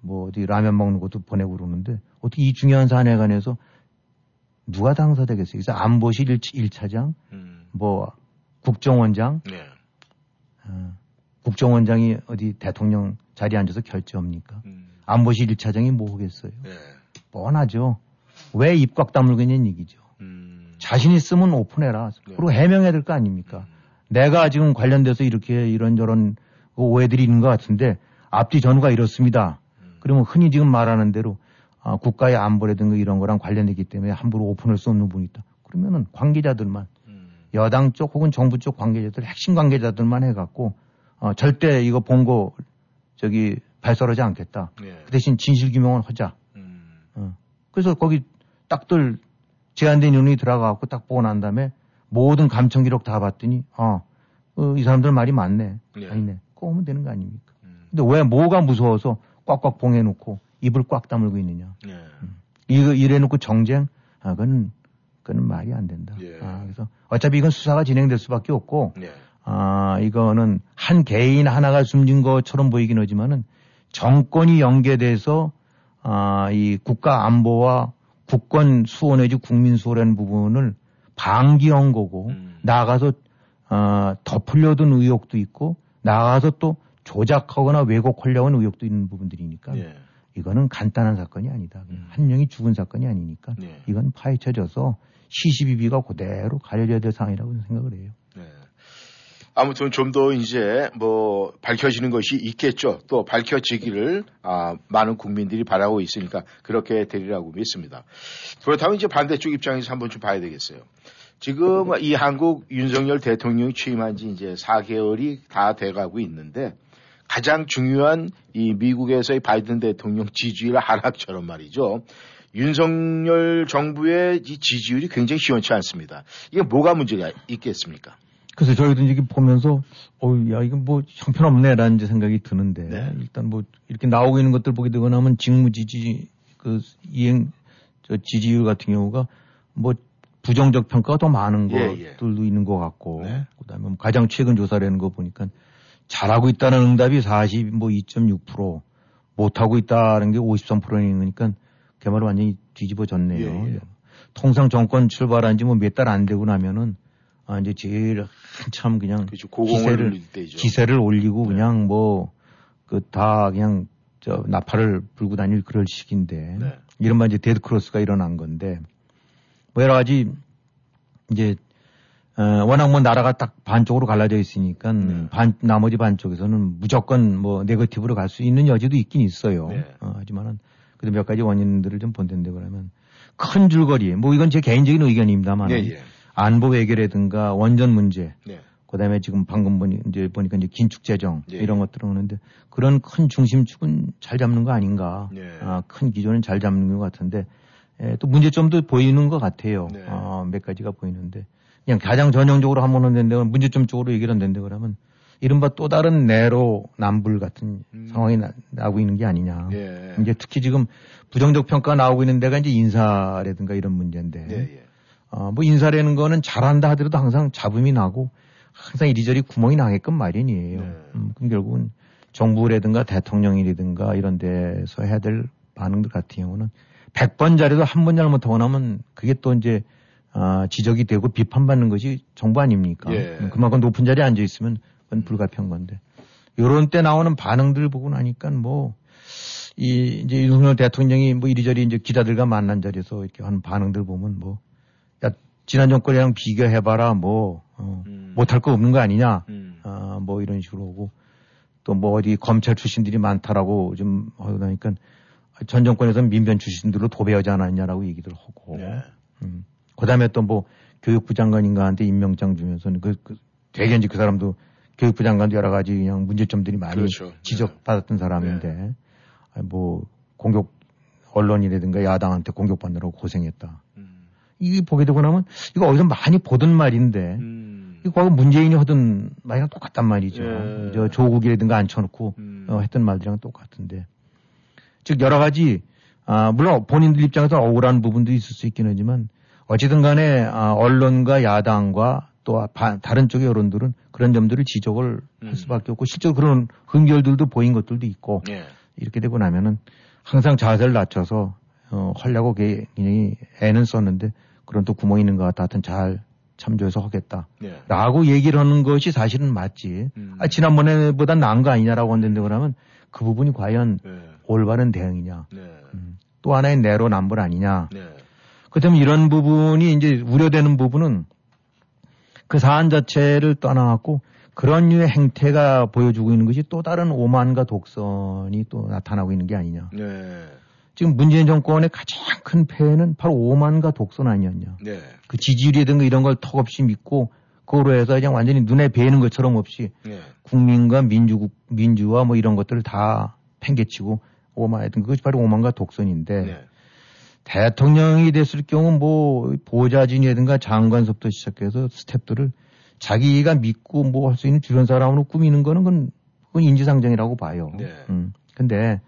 뭐 어디 라면 먹는 것도 보내고 그러는데 어떻게 이 중요한 사안에 관해서 누가 당사되겠어요? 그래서 안보실 1, 차장 음. 뭐 국정원장, 네. 어, 국정원장이 어디 대통령 자리에 앉아서 결정합니까? 음. 안보실 1차장이 뭐 하겠어요? 네. 뻔하죠. 왜 입 꽉 다물고 있냐는 얘기죠. 음. 자신 있으면 오픈해라. 네. 그리고 해명해야 될 거 아닙니까? 음. 내가 지금 관련돼서 이렇게 이런저런 그 오해들이 있는 것 같은데 앞뒤 전후가 이렇습니다. 음. 그러면 흔히 지금 말하는 대로 아, 국가의 안보라든가 이런 거랑 관련되기 때문에 함부로 오픈할 수 없는 분이 있다. 그러면은 관계자들만 음. 여당 쪽 혹은 정부 쪽 관계자들 핵심 관계자들만 해갖고 어, 절대 이거 본거 저기 발설하지 않겠다. 네. 그 대신 진실 규명을 하자. 음. 어. 그래서 거기 딱들 제한된 인원이 들어가갖고 딱 보고 난 다음에 모든 감청 기록 다 봤더니 어, 어, 이 사람들 말이 맞네. 네. 아니네. 오면 되는 거 아닙니까? 음. 근데 왜 뭐가 무서워서 꽉꽉 봉해놓고 입을 꽉 다물고 있느냐. 네. 이거 이래놓고 정쟁? 아, 그건, 그건 말이 안 된다. 예. 아, 그래서 어차피 이건 수사가 진행될 수밖에 없고, 네. 아, 이거는 한 개인 하나가 숨진 것처럼 보이긴 하지만은 정권이 연계돼서 아, 이 국가 안보와 국권 수호 내지 국민 수호라는 부분을 방기한 거고, 음. 나아가서 아, 덮으려던 의혹도 있고, 나아가서 또 조작하거나 왜곡하려는 의혹도 있는 부분들이니까 예. 이거는 간단한 사건이 아니다. 한 명이 죽은 사건이 아니니까 네. 이건 파헤쳐져서 시시비비가 그대로 가려져야 될 상황이라고 생각을 해요. 네. 아무튼 좀 더 이제 뭐 밝혀지는 것이 있겠죠. 또 밝혀지기를 아, 많은 국민들이 바라고 있으니까 그렇게 되리라고 믿습니다. 그렇다면 이제 반대쪽 입장에서 한번 좀 봐야 되겠어요. 지금 이 한국 윤석열 대통령이 취임한 지 이제 4개월이 다 돼가고 있는데 가장 중요한 이 미국에서의 바이든 대통령 지지율 하락처럼 말이죠. 윤석열 정부의 이 지지율이 굉장히 시원치 않습니다. 이게 뭐가 문제가 있겠습니까? 그래서 저희도 이제 보면서, 어, 야, 이건 뭐 형편없네라는 생각이 드는데, 네. 일단 뭐 이렇게 나오고 있는 것들 보게 되고 나면 직무지지, 그 이행, 저 지지율 같은 경우가 뭐 부정적 평가가 더 많은 예, 예. 것들도 있는 것 같고, 네. 그 다음에 뭐 가장 최근 조사라는 거 보니까 잘하고 있다는 응답이 40, 뭐 2.6%, 못하고 있다는 게 53%니까 그 말은 완전히 뒤집어졌네요. 예, 예. 통상 정권 출발한 지 뭐 몇 달 안 되고 나면은 아, 이제 제일 한참 그냥 그렇죠. 기세를. 기세를 올리고 네. 그냥 뭐 그 다 그냥 저 나팔을 불고 다닐 그럴 시기인데 네. 이른바 이제 데드 크로스가 일어난 건데 뭐 여러 가지 이제 어, 워낙 뭐 나라가 딱 반쪽으로 갈라져 있으니까 네. 반 나머지 반쪽에서는 무조건 뭐 네거티브로 갈 수 있는 여지도 있긴 있어요. 네. 어, 하지만은 그래도 몇 가지 원인들을 좀 본다는데 그러면 큰 줄거리 뭐 이건 제 개인적인 의견입니다만 예, 예. 안보 외교라든가 원전 문제 네. 그다음에 지금 방금 보니 이제 보니까 이제 긴축 재정 예. 이런 것들은 오는데 그런 큰 중심축은 잘 잡는 거 아닌가? 예. 아, 큰 기조는 잘 잡는 것 같은데 에, 또 문제점도 보이는 것 같아요. 네. 어, 몇 가지가 보이는데 그냥 가장 전형적으로 하면 된데 문제점 쪽으로 얘기를 한다는데 그러면 이른바 또 다른 내로 남불 같은 음. 상황이 나, 나고 있는 게 아니냐. 예. 이제 특히 지금 부정적 평가 나오고 있는 데가 이제 인사라든가 이런 문제인데 예, 예. 어, 뭐 인사라는 거는 잘한다 하더라도 항상 잡음이 나고 항상 이리저리 구멍이 나게끔 마련이에요. 네. 음, 그럼 결국은 정부라든가 대통령이라든가 이런 데서 해야 될 반응들 같은 경우는 100번 잘해도 한 번 잘못하고 나면 그게 또 이제 아, 지적이 되고 비판받는 것이 정부 아닙니까? 예. 음, 그만큼 높은 자리에 앉아 있으면 그건 불가피한 건데. 요런 때 나오는 반응들 보고 나니까 뭐, 이, 이제 윤석열 대통령이 뭐 이리저리 이제 기자들과 만난 자리에서 이렇게 하는 반응들 보면 뭐, 야, 지난 정권이랑 비교해봐라, 뭐, 어, 음. 못할 거 없는 거 아니냐, 음. 아, 뭐 이런 식으로 오고, 또 뭐 어디 검찰 출신들이 많다라고 좀 하고 나니까 전 정권에서는 민변 출신들로 도배하지 않았냐라고 얘기들 하고, 네. 음. 그 다음에 또 뭐 교육부 장관인가한테 임명장 주면서는 그, 그 되게 이제 그 사람도 교육부 장관도 여러 가지 그냥 문제점들이 많이 그렇죠. 지적받았던 사람인데 아니, 뭐 공격 언론이라든가 야당한테 공격받느라고 고생했다. 음. 이게 보게 되고 나면 이거 어디서 많이 보던 말인데 음. 이거 과거 문재인이 하던 말이랑 똑같단 말이죠. 예. 저 조국이라든가 앉혀놓고 음. 어, 했던 말들이랑 똑같은데 즉 여러 가지 아, 물론 본인들 입장에서 억울한 부분도 있을 수 있긴 하지만 어찌든 간에 아, 언론과 야당과 또 바- 다른 쪽의 여론들은 그런 점들을 지적을 음. 할 수밖에 없고 실제로 그런 흠결들도 보인 것들도 있고 예. 이렇게 되고 나면은 항상 자세를 낮춰서 어, 하려고 굉장히 애는 썼는데 그런 또 구멍이 있는 것 같아 하여튼 잘 참조해서 하겠다. 예. 라고 얘기를 하는 것이 사실은 맞지. 음. 아, 지난번에보다 나은 거 아니냐라고 하는데 그러면 그 부분이 과연 네. 올바른 대응이냐. 네. 음. 또 하나의 내로남불 아니냐. 네. 그렇다면 이런 부분이 이제 우려되는 부분은 그 사안 자체를 떠나갖고 그런 류의 행태가 보여주고 있는 것이 또 다른 오만과 독선이 또 나타나고 있는 게 아니냐. 네. 지금 문재인 정권의 가장 큰 폐해는 바로 오만과 독선 아니었냐. 네. 그 지지율이든가 이런 걸 턱없이 믿고 그거로 해서 그냥 완전히 눈에 뵈는 것처럼 없이 네. 국민과 민주국, 민주와 뭐 이런 것들을 다 팽개치고 오만했던 그것이 바로 오만과 독선인데 네. 대통령이 됐을 경우 뭐 보좌진이라든가 장관섭부터 시작해서 스탭들을 자기가 믿고 뭐 할 수 있는 주변 사람으로 꾸미는 거는 그건, 그건 인지상정이라고 봐요. 네. 음. 근데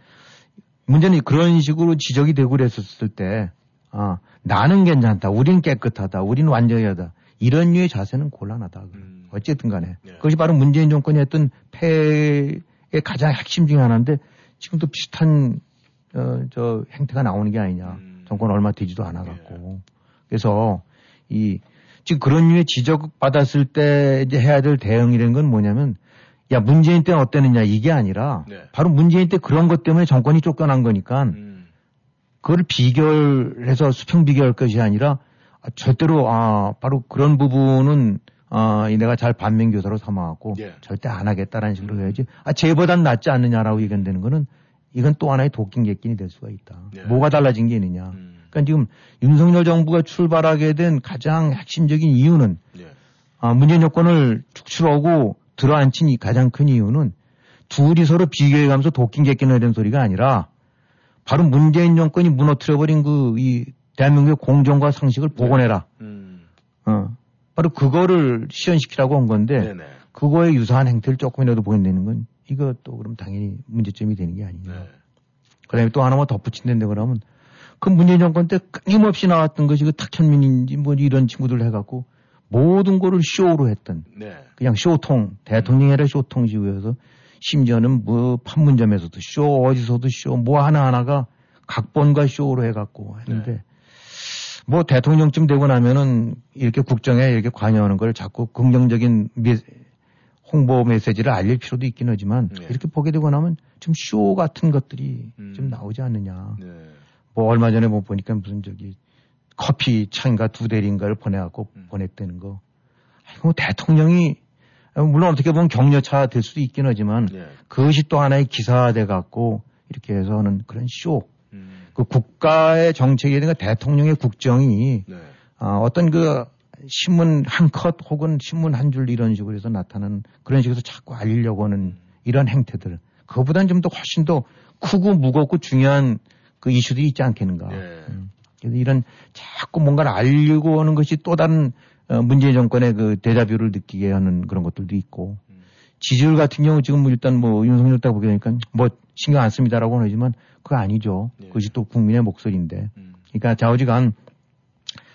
문제는 그런 식으로 지적이 되고 그랬었을 때, 아, 나는 괜찮다. 우린 깨끗하다. 우린 완전하다. 이런 류의 자세는 곤란하다. 음. 어쨌든 간에. 네. 그것이 바로 문재인 정권이 했던 폐의 가장 핵심 중에 하나인데 지금도 비슷한, 어, 저 행태가 나오는 게 아니냐. 음. 정권 얼마 되지도 않아갖고. 그래서 이, 지금 그런 류의 지적받았을 때 이제 해야 될 대응이라는 건 뭐냐면 야 문재인 때는 어땠느냐 이게 아니라 네. 바로 문재인 때 그런 것 때문에 정권이 쫓겨난 거니까 음. 그걸 비결해서 수평 비교할 것이 아니라 아, 절대로 아 바로 그런 부분은 아, 이 내가 잘 반면 교사로 삼아갖고 예. 절대 안 하겠다라는 식으로 해야지. 아, 쟤보단 낫지 않느냐라고 얘기되는 거는 이건 또 하나의 도끼 객긴이 될 수가 있다. 예. 뭐가 달라진 게 있느냐. 음. 그러니까 지금 윤석열 정부가 출발하게 된 가장 핵심적인 이유는 예. 아, 문재인 여권을 축출하고 들어앉힌 이 가장 큰 이유는 둘이 서로 비교해가면서 도끼 해야 되는 소리가 아니라 바로 문재인 정권이 무너뜨려버린 그 이 대한민국의 공정과 상식을 복원해라. 음. 어. 바로 그거를 실현시키라고 한 건데 네네. 그거에 유사한 행태를 조금이라도 보인다는 건 이것도 그럼 당연히 문제점이 되는 게 아니냐. 네. 그다음에 또 하나만 덧붙인다는데 그러면 그 문재인 정권 때 끊임없이 나왔던 것이 그 탁현민인지 뭐 이런 친구들 해갖고 모든 거를 쇼로 했던 네. 그냥 쇼통 대통령이라 쇼통지구여서 심지어는 뭐 판문점에서도 쇼 어디서도 쇼 뭐 하나 하나가 각본과 쇼로 해갖고 했는데 뭐 대통령쯤 되고 나면은 이렇게 국정에 이렇게 관여하는 걸 자꾸 긍정적인 미- 홍보 메시지를 알릴 필요도 있긴 하지만 네. 이렇게 보게 되고 나면 좀 쇼 같은 것들이 음. 좀 나오지 않느냐. 네. 뭐 얼마 전에 뭐 보니까 무슨 저기 커피 차인가 두 대리인가를 보내갖고 음. 보냈다는 거. 아이고 뭐 대통령이 물론 어떻게 보면 격려차 될 수도 있긴 하지만 네. 그것이 또 하나의 기사돼 갖고 이렇게 해서 하는 그런 쇼. 음. 그 국가의 정책이 되는 대통령의 국정이 네. 아, 어떤 그 신문 한 컷 혹은 신문 한 줄 이런 식으로 해서 나타나는 그런 식으로 자꾸 알리려고 하는 이런 행태들. 그거보다는 좀 더 훨씬 더 크고 무겁고 중요한 그 이슈들이 있지 않겠는가. 네. 음. 그래서 이런 자꾸 뭔가를 알리고 하는 것이 또 다른 어, 문재인 정권의 그 대자뷰를 느끼게 하는 그런 것들도 있고 음. 지지율 같은 경우 지금 뭐 일단 뭐 윤석열 딱 보게 되니까 뭐 신경 안 씁니다라고 하지만 그거 아니죠. 네. 그것이 또 국민의 목소리인데. 음. 그러니까 좌우지간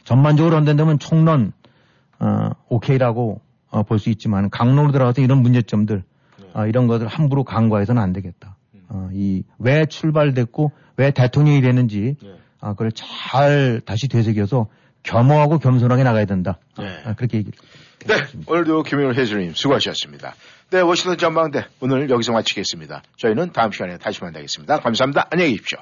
전반적으로 한다면 총론 어, 오케이라고 어, 볼 수 있지만 강론으로 들어가서 이런 문제점들 네. 어, 이런 것을 함부로 간과해서는 안 되겠다. 음. 어, 이 왜 출발됐고 왜 대통령이 되는지 네. 아, 그걸 잘 다시 되새겨서 겸허하고 겸손하게 나가야 된다. 네. 아, 그렇게 얘기했습니다. 네, 오늘도 김윤호 해수님 수고하셨습니다. 네. 워싱턴 전망대 오늘 여기서 마치겠습니다. 저희는 다음 시간에 다시 만나겠습니다. 감사합니다. 안녕히 계십시오.